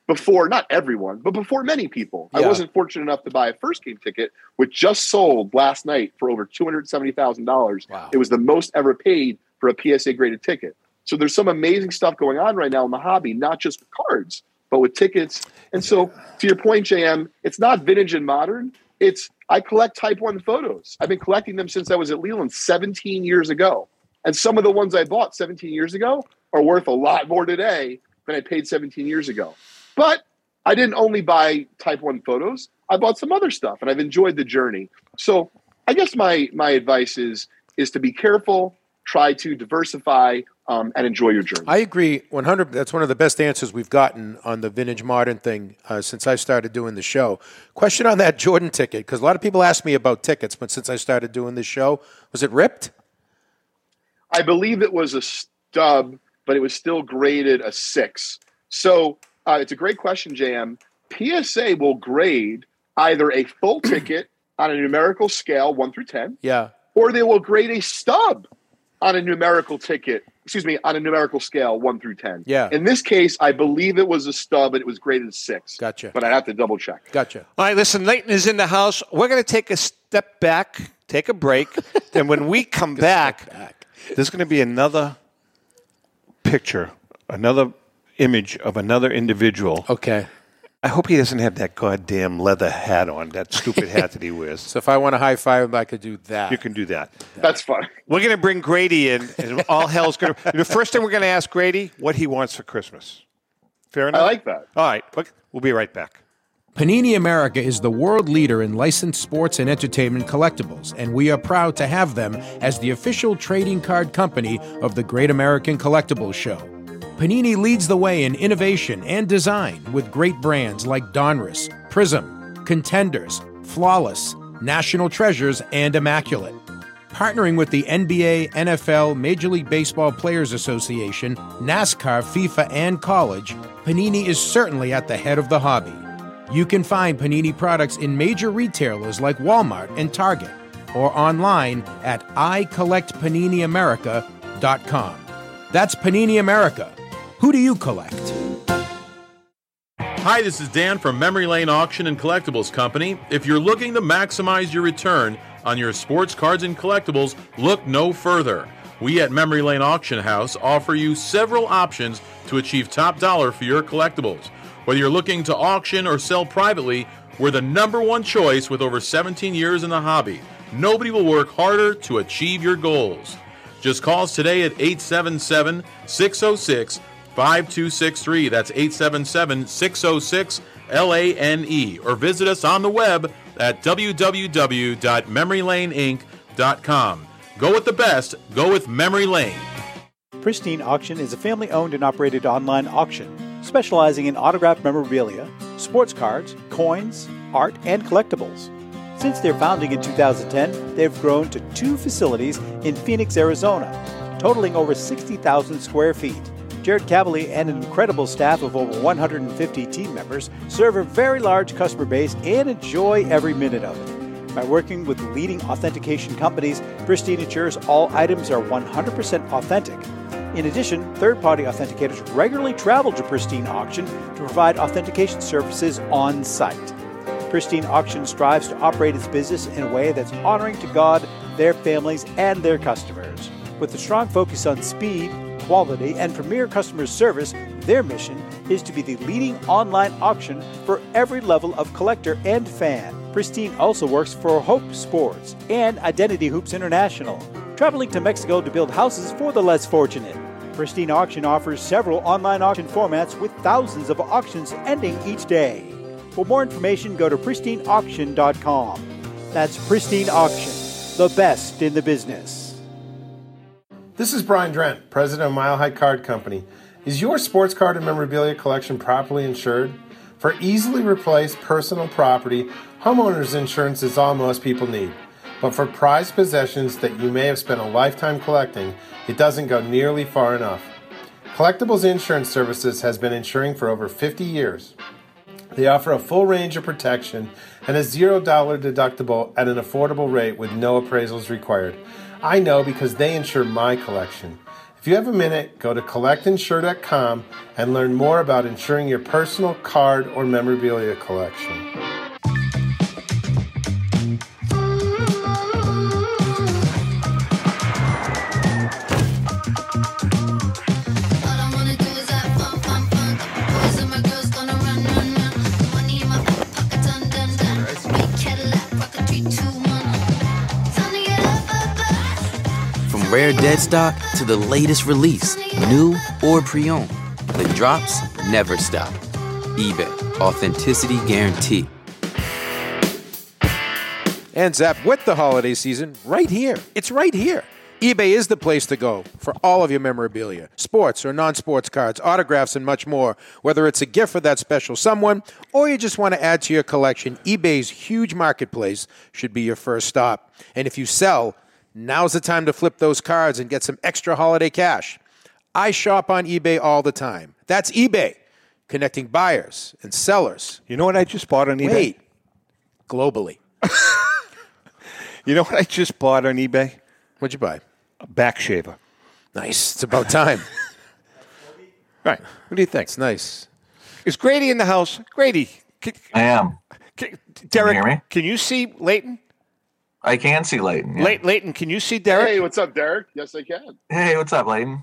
before not everyone, but before many people. I wasn't fortunate enough to buy a first game ticket, which just sold last night for over two hundred seventy thousand dollars. Wow. It was the most ever paid for a PSA graded ticket. So there's some amazing stuff going on right now in the hobby, not just with cards, but with tickets. And so, to your point, JM, it's not vintage and modern. It's I collect Type One photos. I've been collecting them since I was at Leland 17 years ago, and some of the ones I bought 17 years ago are worth a lot more today than I paid 17 years ago. But I didn't only buy Type One photos. I bought some other stuff, and I've enjoyed the journey. So I guess my my advice is is to be careful, try to diversify, um, and enjoy your journey. I agree 100. That's one of the best answers we've gotten on the vintage modern thing uh, since I started doing the show. Question on that Jordan ticket, because a lot of people ask me about tickets, but since I started doing this show, was it ripped? I believe it was a stub, but it was still graded a six. So uh, it's a great question, JM. PSA will grade either a full ticket on a numerical scale, one through 10, Yeah. or they will grade a stub on a numerical ticket, excuse me, on a numerical scale, one through 10. Yeah. In this case, I believe it was a stub, and it was graded a six. Gotcha. But I have to double check. Gotcha. All right, listen, Leighton is in the house. We're going to take a step back, take a break. and when we come back, there's going to be another picture, another image of another individual. Okay. I hope he doesn't have that goddamn leather hat on, that stupid hat that he wears. So if I want to high five him, I could do that. You can do that. That's fun. We're going to bring Grady in, and all hell's going to. The first thing we're going to ask Grady what he wants for Christmas. Fair enough. I like that. All right, look, we'll be right back. Panini America is the world leader in licensed sports and entertainment collectibles, and we are proud to have them as the official trading card company of the Great American Collectibles Show. Panini leads the way in innovation and design with great brands like Donruss, Prism, Contenders, Flawless, National Treasures, and Immaculate. Partnering with the NBA, NFL, Major League Baseball Players Association, NASCAR, FIFA, and college, Panini is certainly at the head of the hobby. You can find Panini products in major retailers like Walmart and Target, or online at icollectpaniniamerica.com. That's Panini America. Who do you collect? Hi, this is Dan from Memory Lane Auction and Collectibles Company. If you're looking to maximize your return on your sports cards and collectibles, look no further. We at Memory Lane Auction House offer you several options to achieve top dollar for your collectibles. Whether you're looking to auction or sell privately, we're the number one choice with over 17 years in the hobby. Nobody will work harder to achieve your goals. Just call us today at 877 606 5263. That's 877 606 LANE. Or visit us on the web at www.memorylaneinc.com. Go with the best, go with Memory Lane. Pristine Auction is a family owned and operated online auction specializing in autographed memorabilia, sports cards, coins, art, and collectibles. Since their founding in 2010, they've grown to two facilities in Phoenix, Arizona, totaling over 60,000 square feet. Jared Cavalier and an incredible staff of over 150 team members serve a very large customer base and enjoy every minute of it. By working with leading authentication companies, Pristine ensures all items are 100% authentic. In addition, third party authenticators regularly travel to Pristine Auction to provide authentication services on site. Pristine Auction strives to operate its business in a way that's honoring to God, their families, and their customers. With a strong focus on speed, quality, and premier customer service, their mission is to be the leading online auction for every level of collector and fan. Pristine also works for Hope Sports and Identity Hoops International, traveling to Mexico to build houses for the less fortunate. Pristine Auction offers several online auction formats with thousands of auctions ending each day. For more information, go to pristineauction.com. That's Pristine Auction, the best in the business. This is Brian Drent, president of Mile High Card Company. Is your sports card and memorabilia collection properly insured? For easily replaced personal property, homeowners insurance is all most people need. But for prized possessions that you may have spent a lifetime collecting, it doesn't go nearly far enough. Collectibles Insurance Services has been insuring for over 50 years. They offer a full range of protection and a $0 deductible at an affordable rate with no appraisals required. I know because they insure my collection. If you have a minute, go to collectinsure.com and learn more about insuring your personal card or memorabilia collection. Rare dead stock to the latest release, new or pre owned, the drops never stop. eBay, authenticity guarantee. And Zap with the holiday season right here. It's right here. eBay is the place to go for all of your memorabilia, sports or non sports cards, autographs, and much more. Whether it's a gift for that special someone or you just want to add to your collection, eBay's huge marketplace should be your first stop. And if you sell, now's the time to flip those cards and get some extra holiday cash. I shop on eBay all the time. That's eBay, connecting buyers and sellers. You know what I just bought on eBay? Wait, globally. You know what I just bought on eBay? What'd you buy? A back shaver. Nice. It's about time. Right. What do you think? It's nice. Is Grady in the house? Grady. Can, I am. can, Derek, hear me? can you see Leighton? I can see Leighton. yeah. Ley- Leighton, can you see Derek? Hey, what's up, Derek? Yes, I can. Hey, what's up, Leighton?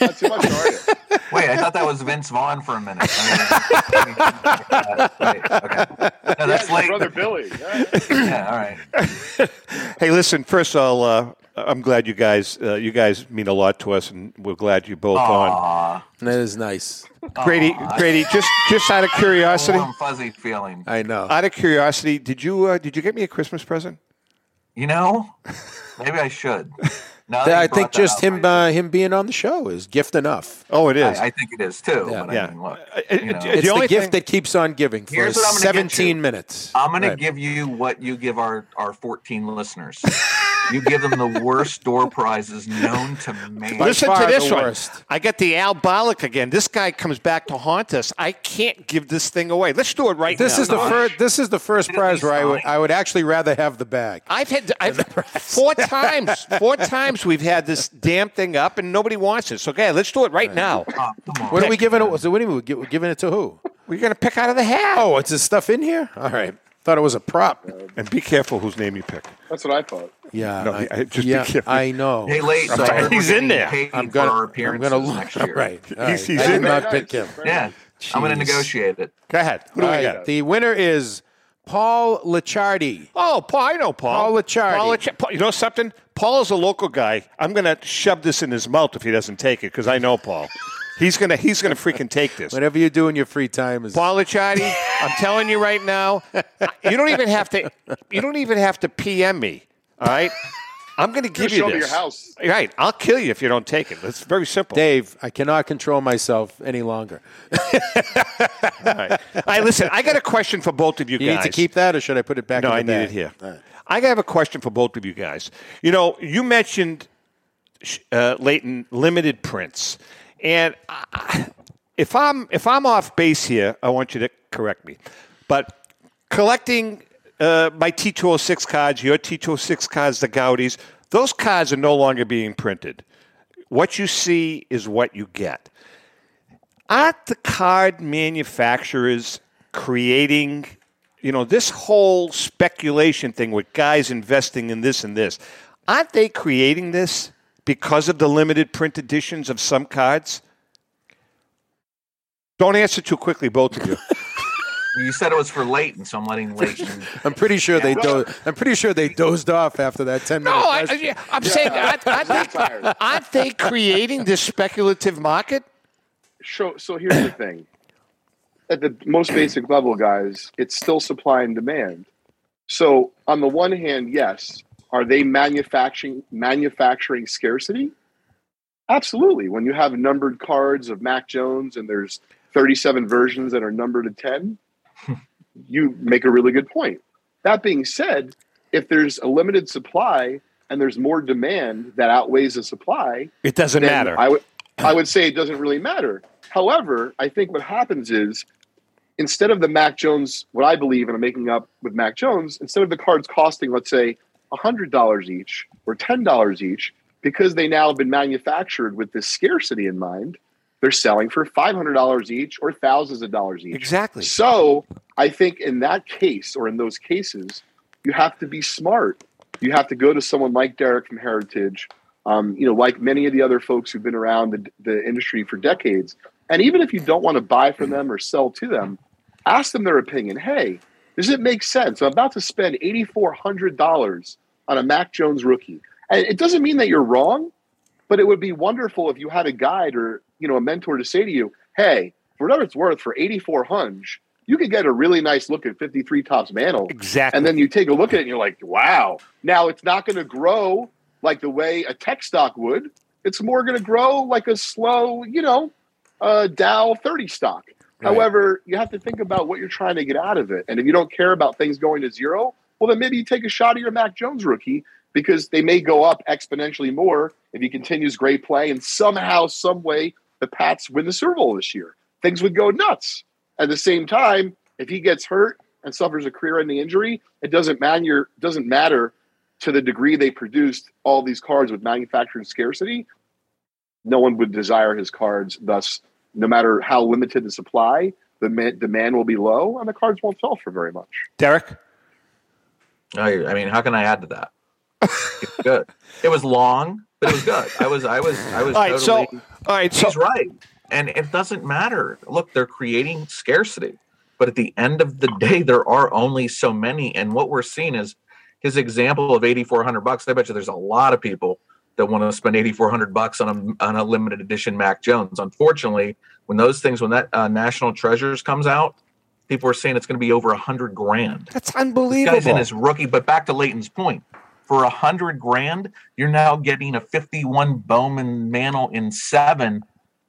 Not too much, are you? Wait, I thought that was Vince Vaughn for a minute. I mean, wait, okay. No, that's it's my brother Billy. Yeah. Yeah, all right. Hey, listen. First of all, uh, I'm glad you guys uh, you guys mean a lot to us, and we're glad you're both on. That is nice. Grady, Grady, just just out of curiosity, warm, fuzzy feeling. I know. out of curiosity, did you uh, did you get me a Christmas present? You know, maybe I should. Now that I think just up, him I, uh, him being on the show is gift enough. Oh, it is. I, I think it is too. Yeah. but Yeah. I mean, look, you know, It's The the, gift thing- that keeps on giving for Here's what I'm 17 minutes. I'm going Right. to give you what you give our, our 14 listeners. you give them the worst door prizes known to man. By Listen to this the one. worst. I got the Al Barlick again. This guy comes back to haunt us. I can't give this thing away. Let's do it right This now. is the first. This is the first prize be where I would I would actually rather have the bag. I've had I've, four times. Four times we've had this damn thing up, and nobody wants it. So, okay, let's do it right now. Oh, come on. What are we giving it? So what are we gi- giving it to who? We're gonna pick out of the hat. Oh, it's the stuff in here. All right. Thought it was a prop. and be careful whose name you pick. That's what I thought. Yeah. No, I, I- just be yeah, careful. I know. Hey, late. I'm sorry, he's in there. I'm gonna. for our I'm appearances gonna look. next year. Right. All He's- he's I in there. not pick him. Yeah, I'm going to Jeez. negotiate it. Go ahead. Who do All we right. got? The winner is Paul Licciardi. Oh, Paul, I know Paul. Paul Licciardi. Paul Licci- Paul- you know something? Paul is a local guy. I'm going to shove this in his mouth if he doesn't take it because I know Paul. He's gonna he's gonna freaking take this. Whatever you do in your free time is. Paul I'm telling you right now, you don't even have to you don't even have to PM me. All right? I'm going to give you me this. your house. Right. I'll kill you if you don't take it. It's very simple. Dave, I cannot control myself any longer. All right. All right, listen, I got a question for both of you, You guys. need to keep that, or should I put it back? No, in the I need bag? it here. All right. I have a question for both of you guys. You know, you mentioned uh, Leighton limited prints, and I, if I'm if I'm off base here, I want you to correct me. But collecting uh, my T206 cards, your T206 cards, the Goudeys, those cards are no longer being printed. What you see is what you get. Aren't the card manufacturers creating, you know, this whole speculation thing with guys investing in this and this? Aren't they creating this because of the limited print editions of some cards? Don't answer too quickly, both of you. You said it was for Leighton, so I'm letting Leighton. I'm pretty sure they do- I'm pretty sure they dozed off after that ten minute. No, I, I, I'm saying, aren't, aren't, they, aren't they creating this speculative market? So, so here's the thing. At the most basic level, guys, it's still supply and demand. So, on the one hand, yes, are they manufacturing manufacturing scarcity? Absolutely. When you have numbered cards of Mac Jones and there's 37 versions that are numbered to 10, you make a really good point. That being said, if there's a limited supply and there's more demand that outweighs the supply, It doesn't matter. I would I would say it doesn't really matter. However, I think what happens is instead of the Mac Jones, what I believe, and I'm making up with Mac Jones, instead of the cards costing, let's say, hundred dollars each or ten dollars each, because they now have been manufactured with this scarcity in mind, they're selling for five hundred dollars each or thousands of dollars each. Exactly. So I think in that case or in those cases, you have to be smart. You have to go to someone like Derek from Heritage, um, you know, like many of the other folks who've been around the, the industry for decades. And even if you don't want to buy from them or sell to them, ask them their opinion. Hey, does it make sense? I'm about to spend $8,400 on a Mac Jones rookie. And it doesn't mean that you're wrong, but it would be wonderful if you had a guide or, you know, a mentor to say to you, hey, for whatever it's worth, for 8400 you could get a really nice look at 53 Topps mantle. Exactly. And then you take a look at it and you're like, wow. Now it's not going to grow like the way a tech stock would. It's more going to grow like a slow, you know, uh, Dow 30 stock. Right. However, you have to think about what you're trying to get out of it. And if you don't care about things going to zero, well, then maybe you take a shot at your Mac Jones rookie because they may go up exponentially more if he continues great play and somehow, some way, the Pats win the Super Bowl this year. Things would go nuts. At the same time, if he gets hurt and suffers a career-ending injury, it doesn't matter. Doesn't matter to the degree they produced all these cards with manufacturing scarcity. No one would desire his cards. Thus, no matter how limited the supply, the ma- demand will be low, and the cards won't sell for very much. Derek? I, I mean, how can I add to that? It's good. It was long, but it was good. I was, I was, I was. All right, so- totally, all right, he's so- right, and it doesn't matter. Look, they're creating scarcity, but at the end of the day, there are only so many, and what we're seeing is his example of eighty four hundred bucks. I bet you there's a lot of people that want to spend eighty four hundred bucks on a on a limited edition Mac Jones. Unfortunately, when those things, when that uh, National Treasures comes out, people are saying it's going to be over a hundred grand. That's This guy's in his rookie, but back to Leighton's point. For a hundred grand, you're now getting a 51 Bowman Mantle in seven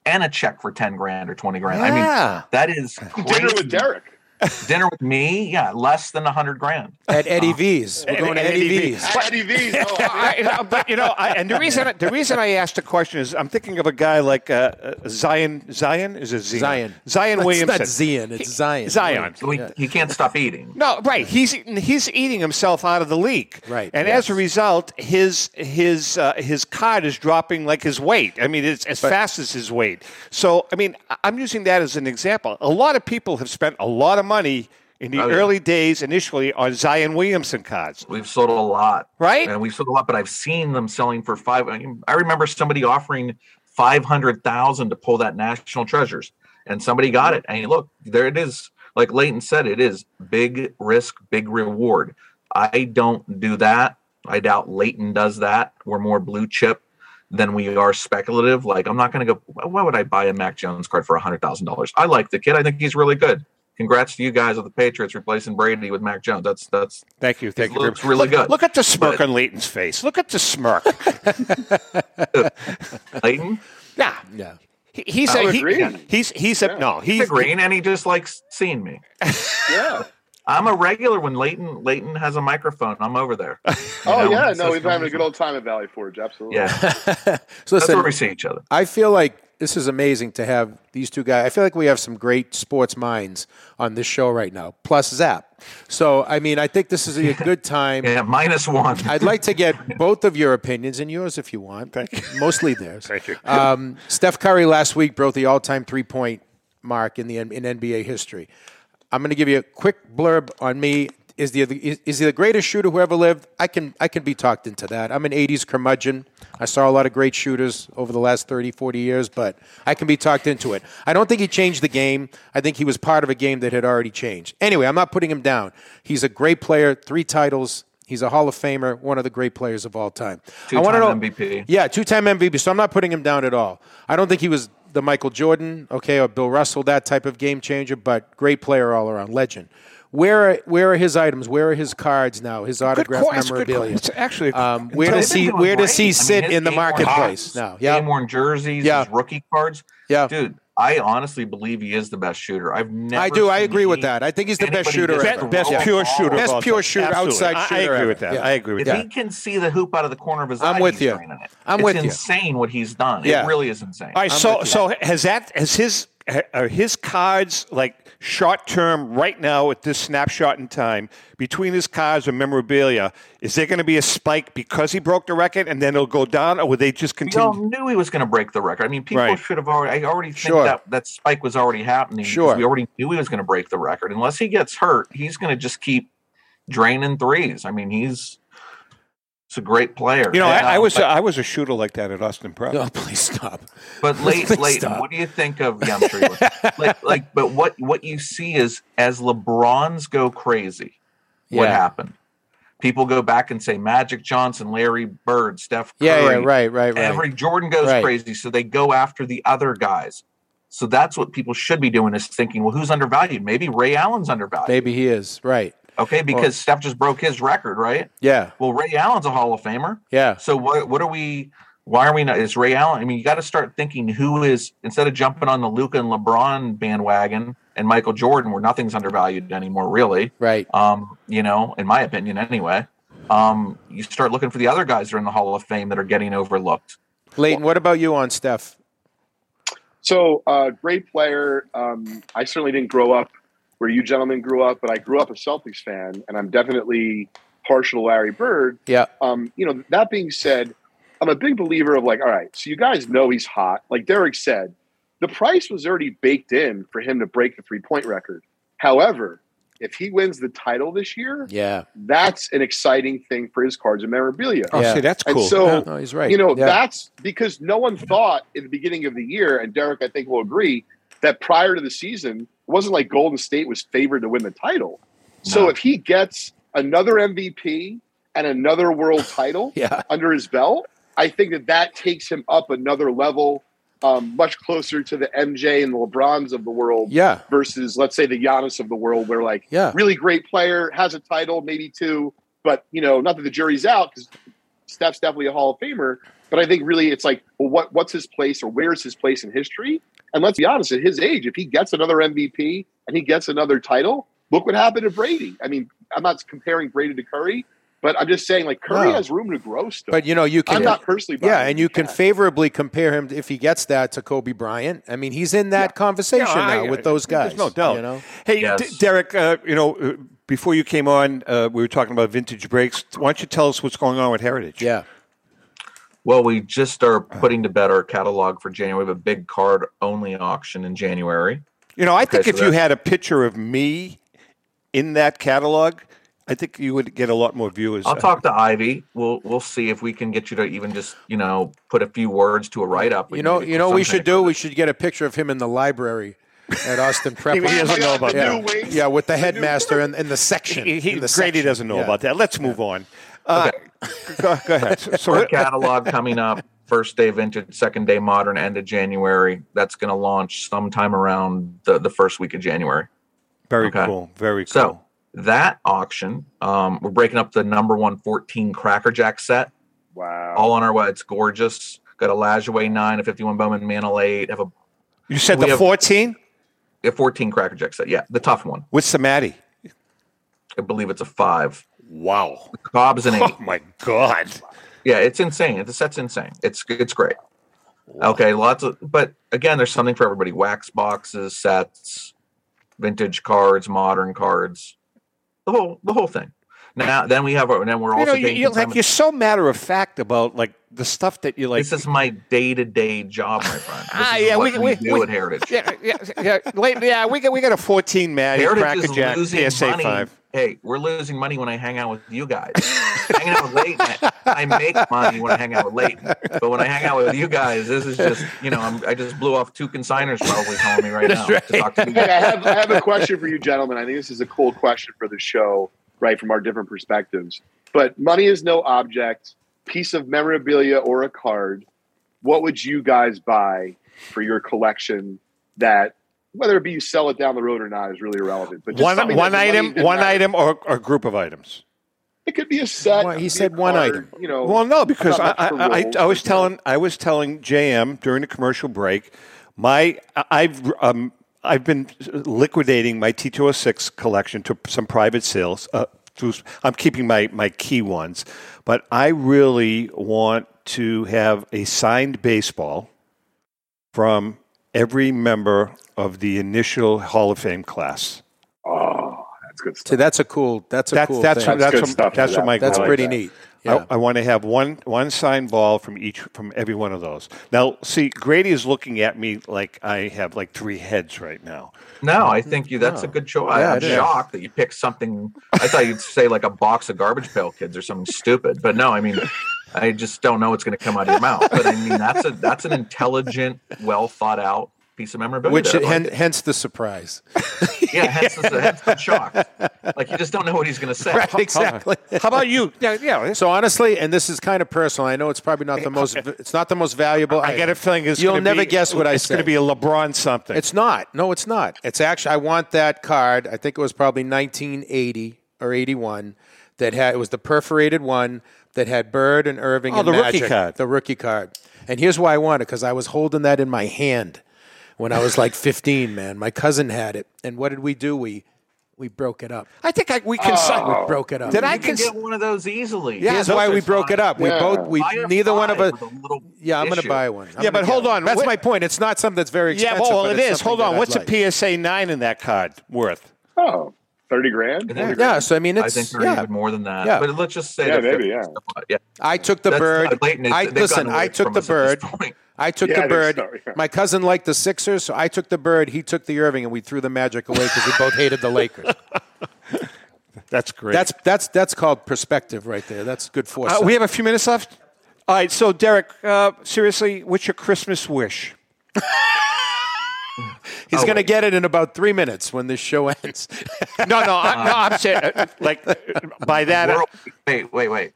and a check for 10 grand or 20 grand. I mean, that is Dinner with Derek. Dinner with me, yeah, less than a hundred grand. At Eddie V's. We're going to Eddie V's. Eddie V's. Oh, I, you know, but you know, I, and the reason the reason I asked the question is I'm thinking of a guy like uh, uh, Zion. Zion is it Zion? Zion. Zion It's not Zion, it's Zion. Zion. So he, he can't stop eating. No, right. He's eating, he's eating himself out of the league. Right, And yes. as a result, his his uh, his card is dropping like his weight. I mean, it's as fast as his weight. So, I mean, I- I'm using that as an example. A lot of people have spent a lot of money in the Oh, yeah. early days initially on Zion Williamson cards. We've sold a lot, Right? And we've sold a lot, but I've seen them selling for five. I mean, I remember somebody offering five hundred thousand to pull that National Treasures, and somebody got it. And look, there it is. Like Leighton said, it is big risk, big reward. I don't do that. I doubt Leighton does that. We're more blue chip than we are speculative. Like I'm not going to go. Why would I buy a Mac Jones card for hundred thousand dollars? I like the kid. I think he's really good. Congrats to you guys with the Patriots replacing Brady with Mac Jones. That's that's thank you, thank you. Looks really look, good. Look at the smirk But- on Leighton's face. Look at the smirk. Uh, Leighton. yeah, yeah. He, he's I a, he, agree. he's he's a no. He's green and he just likes seeing me. Yeah. I'm a regular when Leighton Leighton has a microphone. I'm over there. Oh know, yeah, no, just we've been having a good old time at Valley Forge. Absolutely. Yeah. So That's listen, where we see each other. I feel like this is amazing to have these two guys. I feel like we have some great sports minds on this show right now, plus Zap. So, I mean, I think this is a good time. Yeah, minus one. I'd like to get both of your opinions and yours if you want. Thank you. Mostly theirs. Thank you. Um, Steph Curry last week broke the all-time three-point mark in the in NBA history. I'm going to give you a quick blurb on me. Is the is, is he the greatest shooter who ever lived? I can I can be talked into that. I'm an 80s curmudgeon. I saw a lot of great shooters over the last 30, 40 years, but I can be talked into it. I don't think he changed the game. I think he was part of a game that had already changed. Anyway, I'm not putting him down. He's a great player, three titles. He's a Hall of Famer, one of the great players of all time. I Two-time know- MVP. Yeah, two-time MVP. So I'm not putting him down at all. I don't think he was the Michael Jordan, okay, or Bill Russell, that type of game changer, but great player all around, legend. Where are, where are his items? Where are his cards now? His autograph que- it's a good memorabilia. it's actually um, where does he doing where does he great. I mean, sit in the marketplace cards, now? Yeah, Game worn jerseys, Yeah. his rookie cards. Yeah. Dude, I honestly believe he is the best shooter. I've never I do. I agree with that. I think he's the best shooter just ever. best, best roll pure shooter. Best pure shooter, Absolutely. outside I- I, agree ever. with that. Yeah. I agree with If that. he can see the hoop out of the corner of his eye, I'm eye, with you. it. I'm it's with you. insane what he's done. Yeah. It really is insane. All right, I'm so so has that has his are his cards like short term right now at this snapshot in time between his cars and memorabilia? Is there going to be a spike because he broke the record and then it'll go down, or would they just we all continue? knew he was going to break the record. I mean, people Right. should have already. I already think Sure. that that spike was already happening. Sure. we already knew he was going to break the record. Unless he gets hurt, he's going to just keep draining threes. I mean, he's he's a great player. You know, And, I, I um, was but, I was a shooter like that at Austin Prep. No, please stop. but late, Please late. stop. What do you think of? Yeah, I'm sure you would. like, like, but what what you see is as LeBron's go crazy, what happened? People go back and say Magic Johnson, Larry Bird, Steph Curry, Yeah, yeah, right, right, right. Every Jordan goes Right. crazy, so they go after the other guys. So that's what people should be doing is thinking, well, who's undervalued? Maybe Ray Allen's undervalued. Maybe he is right. Okay, because Steph just broke his record, right? Yeah, Well, Ray Allen's a Hall of Famer. yeah. So what what are we? Why are we not? Is Ray Allen? I mean, you got to start thinking who is instead of jumping on the Luka and LeBron bandwagon and Michael Jordan, where nothing's undervalued anymore, really. Right. Um, you know, in my opinion, anyway. Um, you start looking for the other guys that are in the Hall of Fame that are getting overlooked. Leighton, what about you on Steph? So, uh, great player. Um, I certainly didn't grow up where you gentlemen grew up, but I grew up a Celtics fan, and I'm definitely partial to Larry Bird. Yeah. Um, you know, that being said, I'm a big believer of like, all right, so you guys know he's hot. Like Derek said, the price was already baked in for him to break the three point record. However, if he wins the title this year, Yeah. that's an exciting thing for his cards and memorabilia. Oh, Yeah. see, that's And cool. so, No, he's right. you know, Yeah. that's because no one thought in the beginning of the year, and Derek, I think, will agree, that prior to the season, it wasn't like Golden State was favored to win the title. So if he gets another MVP and another world title Yeah. under his belt, I think that that takes him up another level, um, much closer to the MJ and the LeBrons of the world Yeah. versus, let's say, the Giannis of the world, where like Yeah. really great player has a title, maybe two, but you know, not that the jury's out because Steph's definitely a Hall of Famer. But I think really it's like, well, what what's his place or where's his place in history? And let's be honest, at his age, if he gets another MVP and he gets another title, look what happened to Brady. I mean, I'm not comparing Brady to Curry, but I'm just saying like Curry No. has room to grow still. But you know, you can I'm not personally Yeah, and you can favorably compare him if he gets that to Kobe Bryant. I mean, he's in that conversation Yeah, I- now with those guys. There's no doubt. You know? Hey, Yes. D- Derek, uh, you know, uh, before you came on, uh, we were talking about vintage breaks. Why don't you tell us what's going on with Heritage? Yeah. Well, we just are uh. putting to bed our catalog for January. We have a big card only auction in January. You know, I think Okay, if so you had a picture of me in that catalog, I think you would get a lot more viewers. I'll talk to Ivy. We'll we'll see if we can get you to even just you know put a few words to a write up. You know, you know, we should do. We should get a picture of him in the library at Austin Prep. He doesn't know about yeah. that. Yeah, with the headmaster in, in the section. He, he, in the Grady section. doesn't know Yeah. about that. Let's move on. Uh, go, go ahead. So, so our catalog coming up. First day vintage, second day modern, end of January. That's going to launch sometime around the, the first week of January. Very Okay. cool. Very cool. So that auction, um, we're breaking up the number one 14 Cracker Jack set. Wow. All on our way. It's gorgeous. Got a Lajoie 9, a 51 Bowman Mantle 8. Have a you said the 14? a 14 Cracker Jack set. Yeah, the tough one. What's the Matty? I believe it's a five. Wow. The Cobb's an eight. Oh my God. Yeah, it's insane. The set's insane. It's it's great. Okay, lots of but again, there's something for everybody. Wax boxes, sets, vintage cards, modern cards, the whole the whole thing. Now then we have our then we're You also know, you, you're like you're so matter of fact about like the stuff that you like. this is my day to day job, my friend. This Ah, yeah, what we- we, we- do we- at Heritage. yeah, yeah, yeah, late, yeah. We got we got a 14 Matty Heritage is Jack losing PSA money. five. Hey, we're losing money when I hang out with you guys. hanging out with Leighton, I make money when I hang out with Leighton. But when I hang out with you guys, this is just, you know, I'm, I just blew off two consigners probably calling me right now. to talk to you Hey, I have, I have a question for you, gentlemen. I think this is a cool question for the show, right, from our different perspectives. But money is no object, piece of memorabilia or a card. What would you guys buy for your collection that, whether it be you sell it down the road or not, is really irrelevant? But just One one that the money item, one matter. item, or or group of items. It could be a set. Well, he it could be said one card, item. You know, Well, no, because I, I, for I, I was but, know. telling I was telling JM during the commercial break, my I've um, I've been liquidating my T206 collection to some private sales. Uh, through, I'm keeping my my key ones, but I really want to have a signed baseball from every member of the initial Hall of Fame class. Oh, that's good See, stuff. that's a cool. That's a That's cool. that's thing. that's good what, stuff that's for what my that. That's goal is. pretty neat. Yeah. I, I want to have one one signed ball from each from every one of those. Now, see, Grady is looking at me like I have like three heads right now. No, I think you. That's a good choice. Yeah, I'm it is. shocked that you picked something. I thought you'd say like a box of garbage pail kids or something stupid, but no. I mean, I just don't know what's going to come out of your mouth. But I mean, that's a that's an intelligent, well thought out piece of memorabilia. Which like hen- hence the surprise. yeah, hence the, hence the shock. Like you just don't know what he's going to say. Right, exactly. How about you? Yeah, yeah. So honestly, and this is kind of personal. I know it's probably not the most. It's not the most valuable. I get a feeling it's You'll never be- guess what I It's going to be a LeBron something. It's not. No, it's not. It's actually. I want that card. I think it was probably 1980 or 81. That had it was the perforated one that had Bird and Erving. Oh, and the rookie card. The rookie card. And here's why I want it because I was holding that in my hand when I was like 15. Man, my cousin had it, and what did we do? We we broke it up. I think I, we can. We oh. broke it up. Did I you can cons- get one of those easily. Yeah, Here's those why we broke it up. We Yeah. both we neither one of us. with a little Yeah, I'm going to buy one. I'm Yeah, but hold one. on. That's What- my point. It's not something that's very expensive. yeah, expensive. well, it's Hold on. What's like. a PSA nine in that card worth? Oh, 30 grand? Yeah. Yeah, so I mean, it's. I think they're yeah. even more than that. Yeah. But let's just say Yeah, maybe, yeah. yeah. I took the That's bird. I listen. I took the us at this bird. Point. I took Yeah, the bird. so, yeah. My cousin liked the Sixers, so I took the bird. He took the Erving, and we threw the Magic away because we both hated the Lakers. That's great. That's that's that's called perspective right there. That's good Uh, foresight. we have a few minutes left. All right. So, Derek, uh, seriously, what's your Christmas wish? He's Oh, going to get it in about three minutes when this show ends. No, no, I, no. I'm saying, uh, like, uh, by that. uh, World, wait, wait, wait.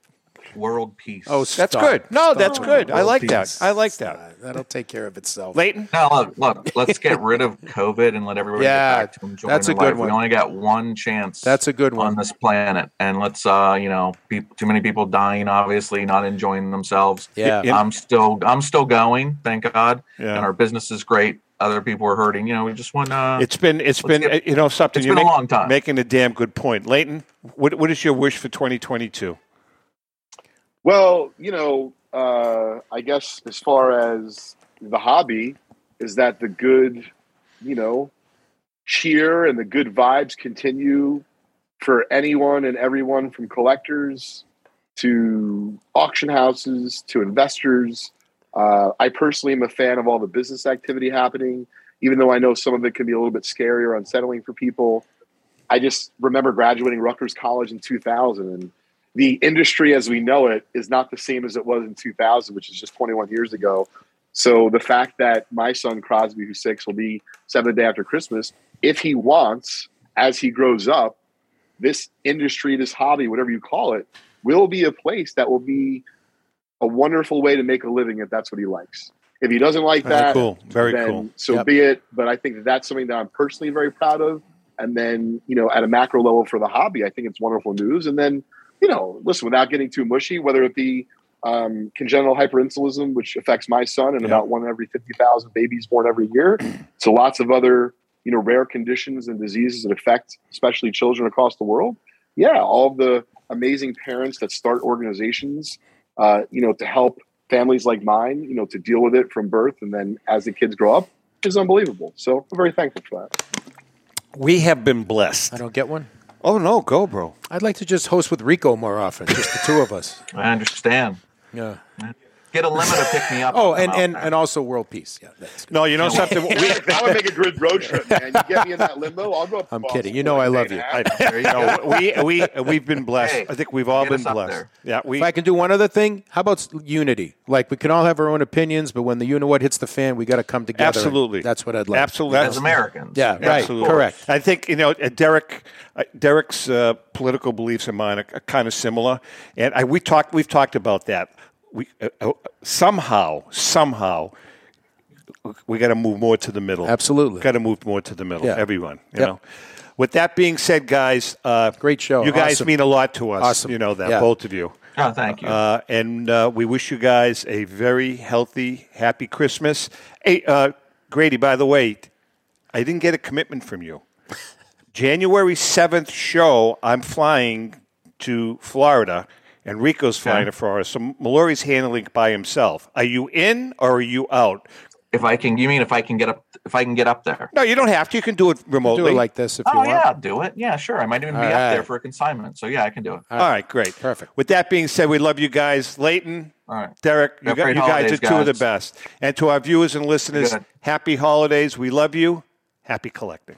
World peace. oh, that's good. No, that's Stop. good. I like peace. that. I like that. Stop. That'll take care of itself. Leighton? No, look, look, let's get rid of COVID and let everybody Yeah, get back to enjoying that's a good life. one. We only got one chance. That's a good one. on this planet, and let's, uh, you know, peop too many people dying, obviously not enjoying themselves. Yeah. Yeah. I'm still, I'm still going, thank God, Yeah. and our business is great. Other people are hurting. You know, we just want to. It's been, it's Let's been, get- uh, you know, something. it's you're been a long time. Making a damn good point, Leighton. What, what is your wish for 2022? Well, you know, uh, I guess as far as the hobby is that the good, you know, cheer and the good vibes continue for anyone and everyone from collectors to auction houses to investors. Uh, I personally am a fan of all the business activity happening, even though I know some of it can be a little bit scary or unsettling for people. I just remember graduating Rutgers College in 2000 and the industry as we know it is not the same as it was in 2000, which is just 21 years ago. So the fact that my son Crosby, who's six, will be seven the day after Christmas, if he wants, as he grows up, this industry, this hobby, whatever you call it, will be a place that will be a wonderful way to make a living if that's what he likes. If he doesn't like Very that, cool. Very then cool. so Yep. be it. But I think that that's something that I'm personally very proud of and then, you know, at a macro level for the hobby, I think it's wonderful news. And then, you know, listen, without getting too mushy, whether it be um, congenital hyperinsulinism, which affects my son and Yeah. about one in every 50,000 babies born every year, to lots of other, you know, rare conditions and diseases that affect especially children across the world. Yeah, all of the amazing parents that start organizations, uh, you know, to help families like mine, you know, to deal with it from birth and then as the kids grow up is unbelievable. So I'm very thankful for that. We have been blessed. I don't get one. Oh no, go, bro. I'd like to just host with Rico more often, just the two of us. I understand. Yeah. Get a limo to pick me up. Oh, and and, and also world peace. Yeah, that's No, you know something. We, I would make a good road trip, man. You get me in that limo, I'll go up. I'm kidding. You know like I a day love and a you. half. I, you know, we we we've been blessed. Hey, I think we've all been blessed. there. Yeah, we. If I can do one other thing, how about unity? Like we can all have our own opinions, but when the you know what hits the fan, we got to come together. Absolutely. that's what I'd like. Absolutely. as Americans. Yeah, right. Absolutely. Correct. I think you know uh, Derek. Uh, Derek's uh, political beliefs and mine are, are kind of similar, and I, we talked. We've talked about that. We uh, uh, somehow, somehow, we got to move more to the middle. Absolutely. got to move more to the middle. Yeah. Everyone, you Yep. know. With that being said, guys, uh, Great show. You guys Awesome. mean a lot to us. Awesome. You know that, Yeah. both of you. Oh, thank you. Uh, and uh, we wish you guys a very healthy, happy Christmas. Hey, uh, Grady, by the way, I didn't get a commitment from you. January 7th show, I'm flying to Florida, and Rico's flying Okay. to Florida. So Molori's handling it by himself. Are you in or are you out? if I can, you mean if I can get up? If I can get up there? No, you don't have to. You can do it remotely. Do it like this if you Oh want. yeah, do it. Yeah, sure. I might even be All up there for a consignment. So yeah, I can do it. All right, great. Perfect. With that being said, we love you guys. Leighton, All right. Derek, you, got, you guys holidays, are two of the best. And to our viewers and listeners, happy holidays. We love you. Happy collecting.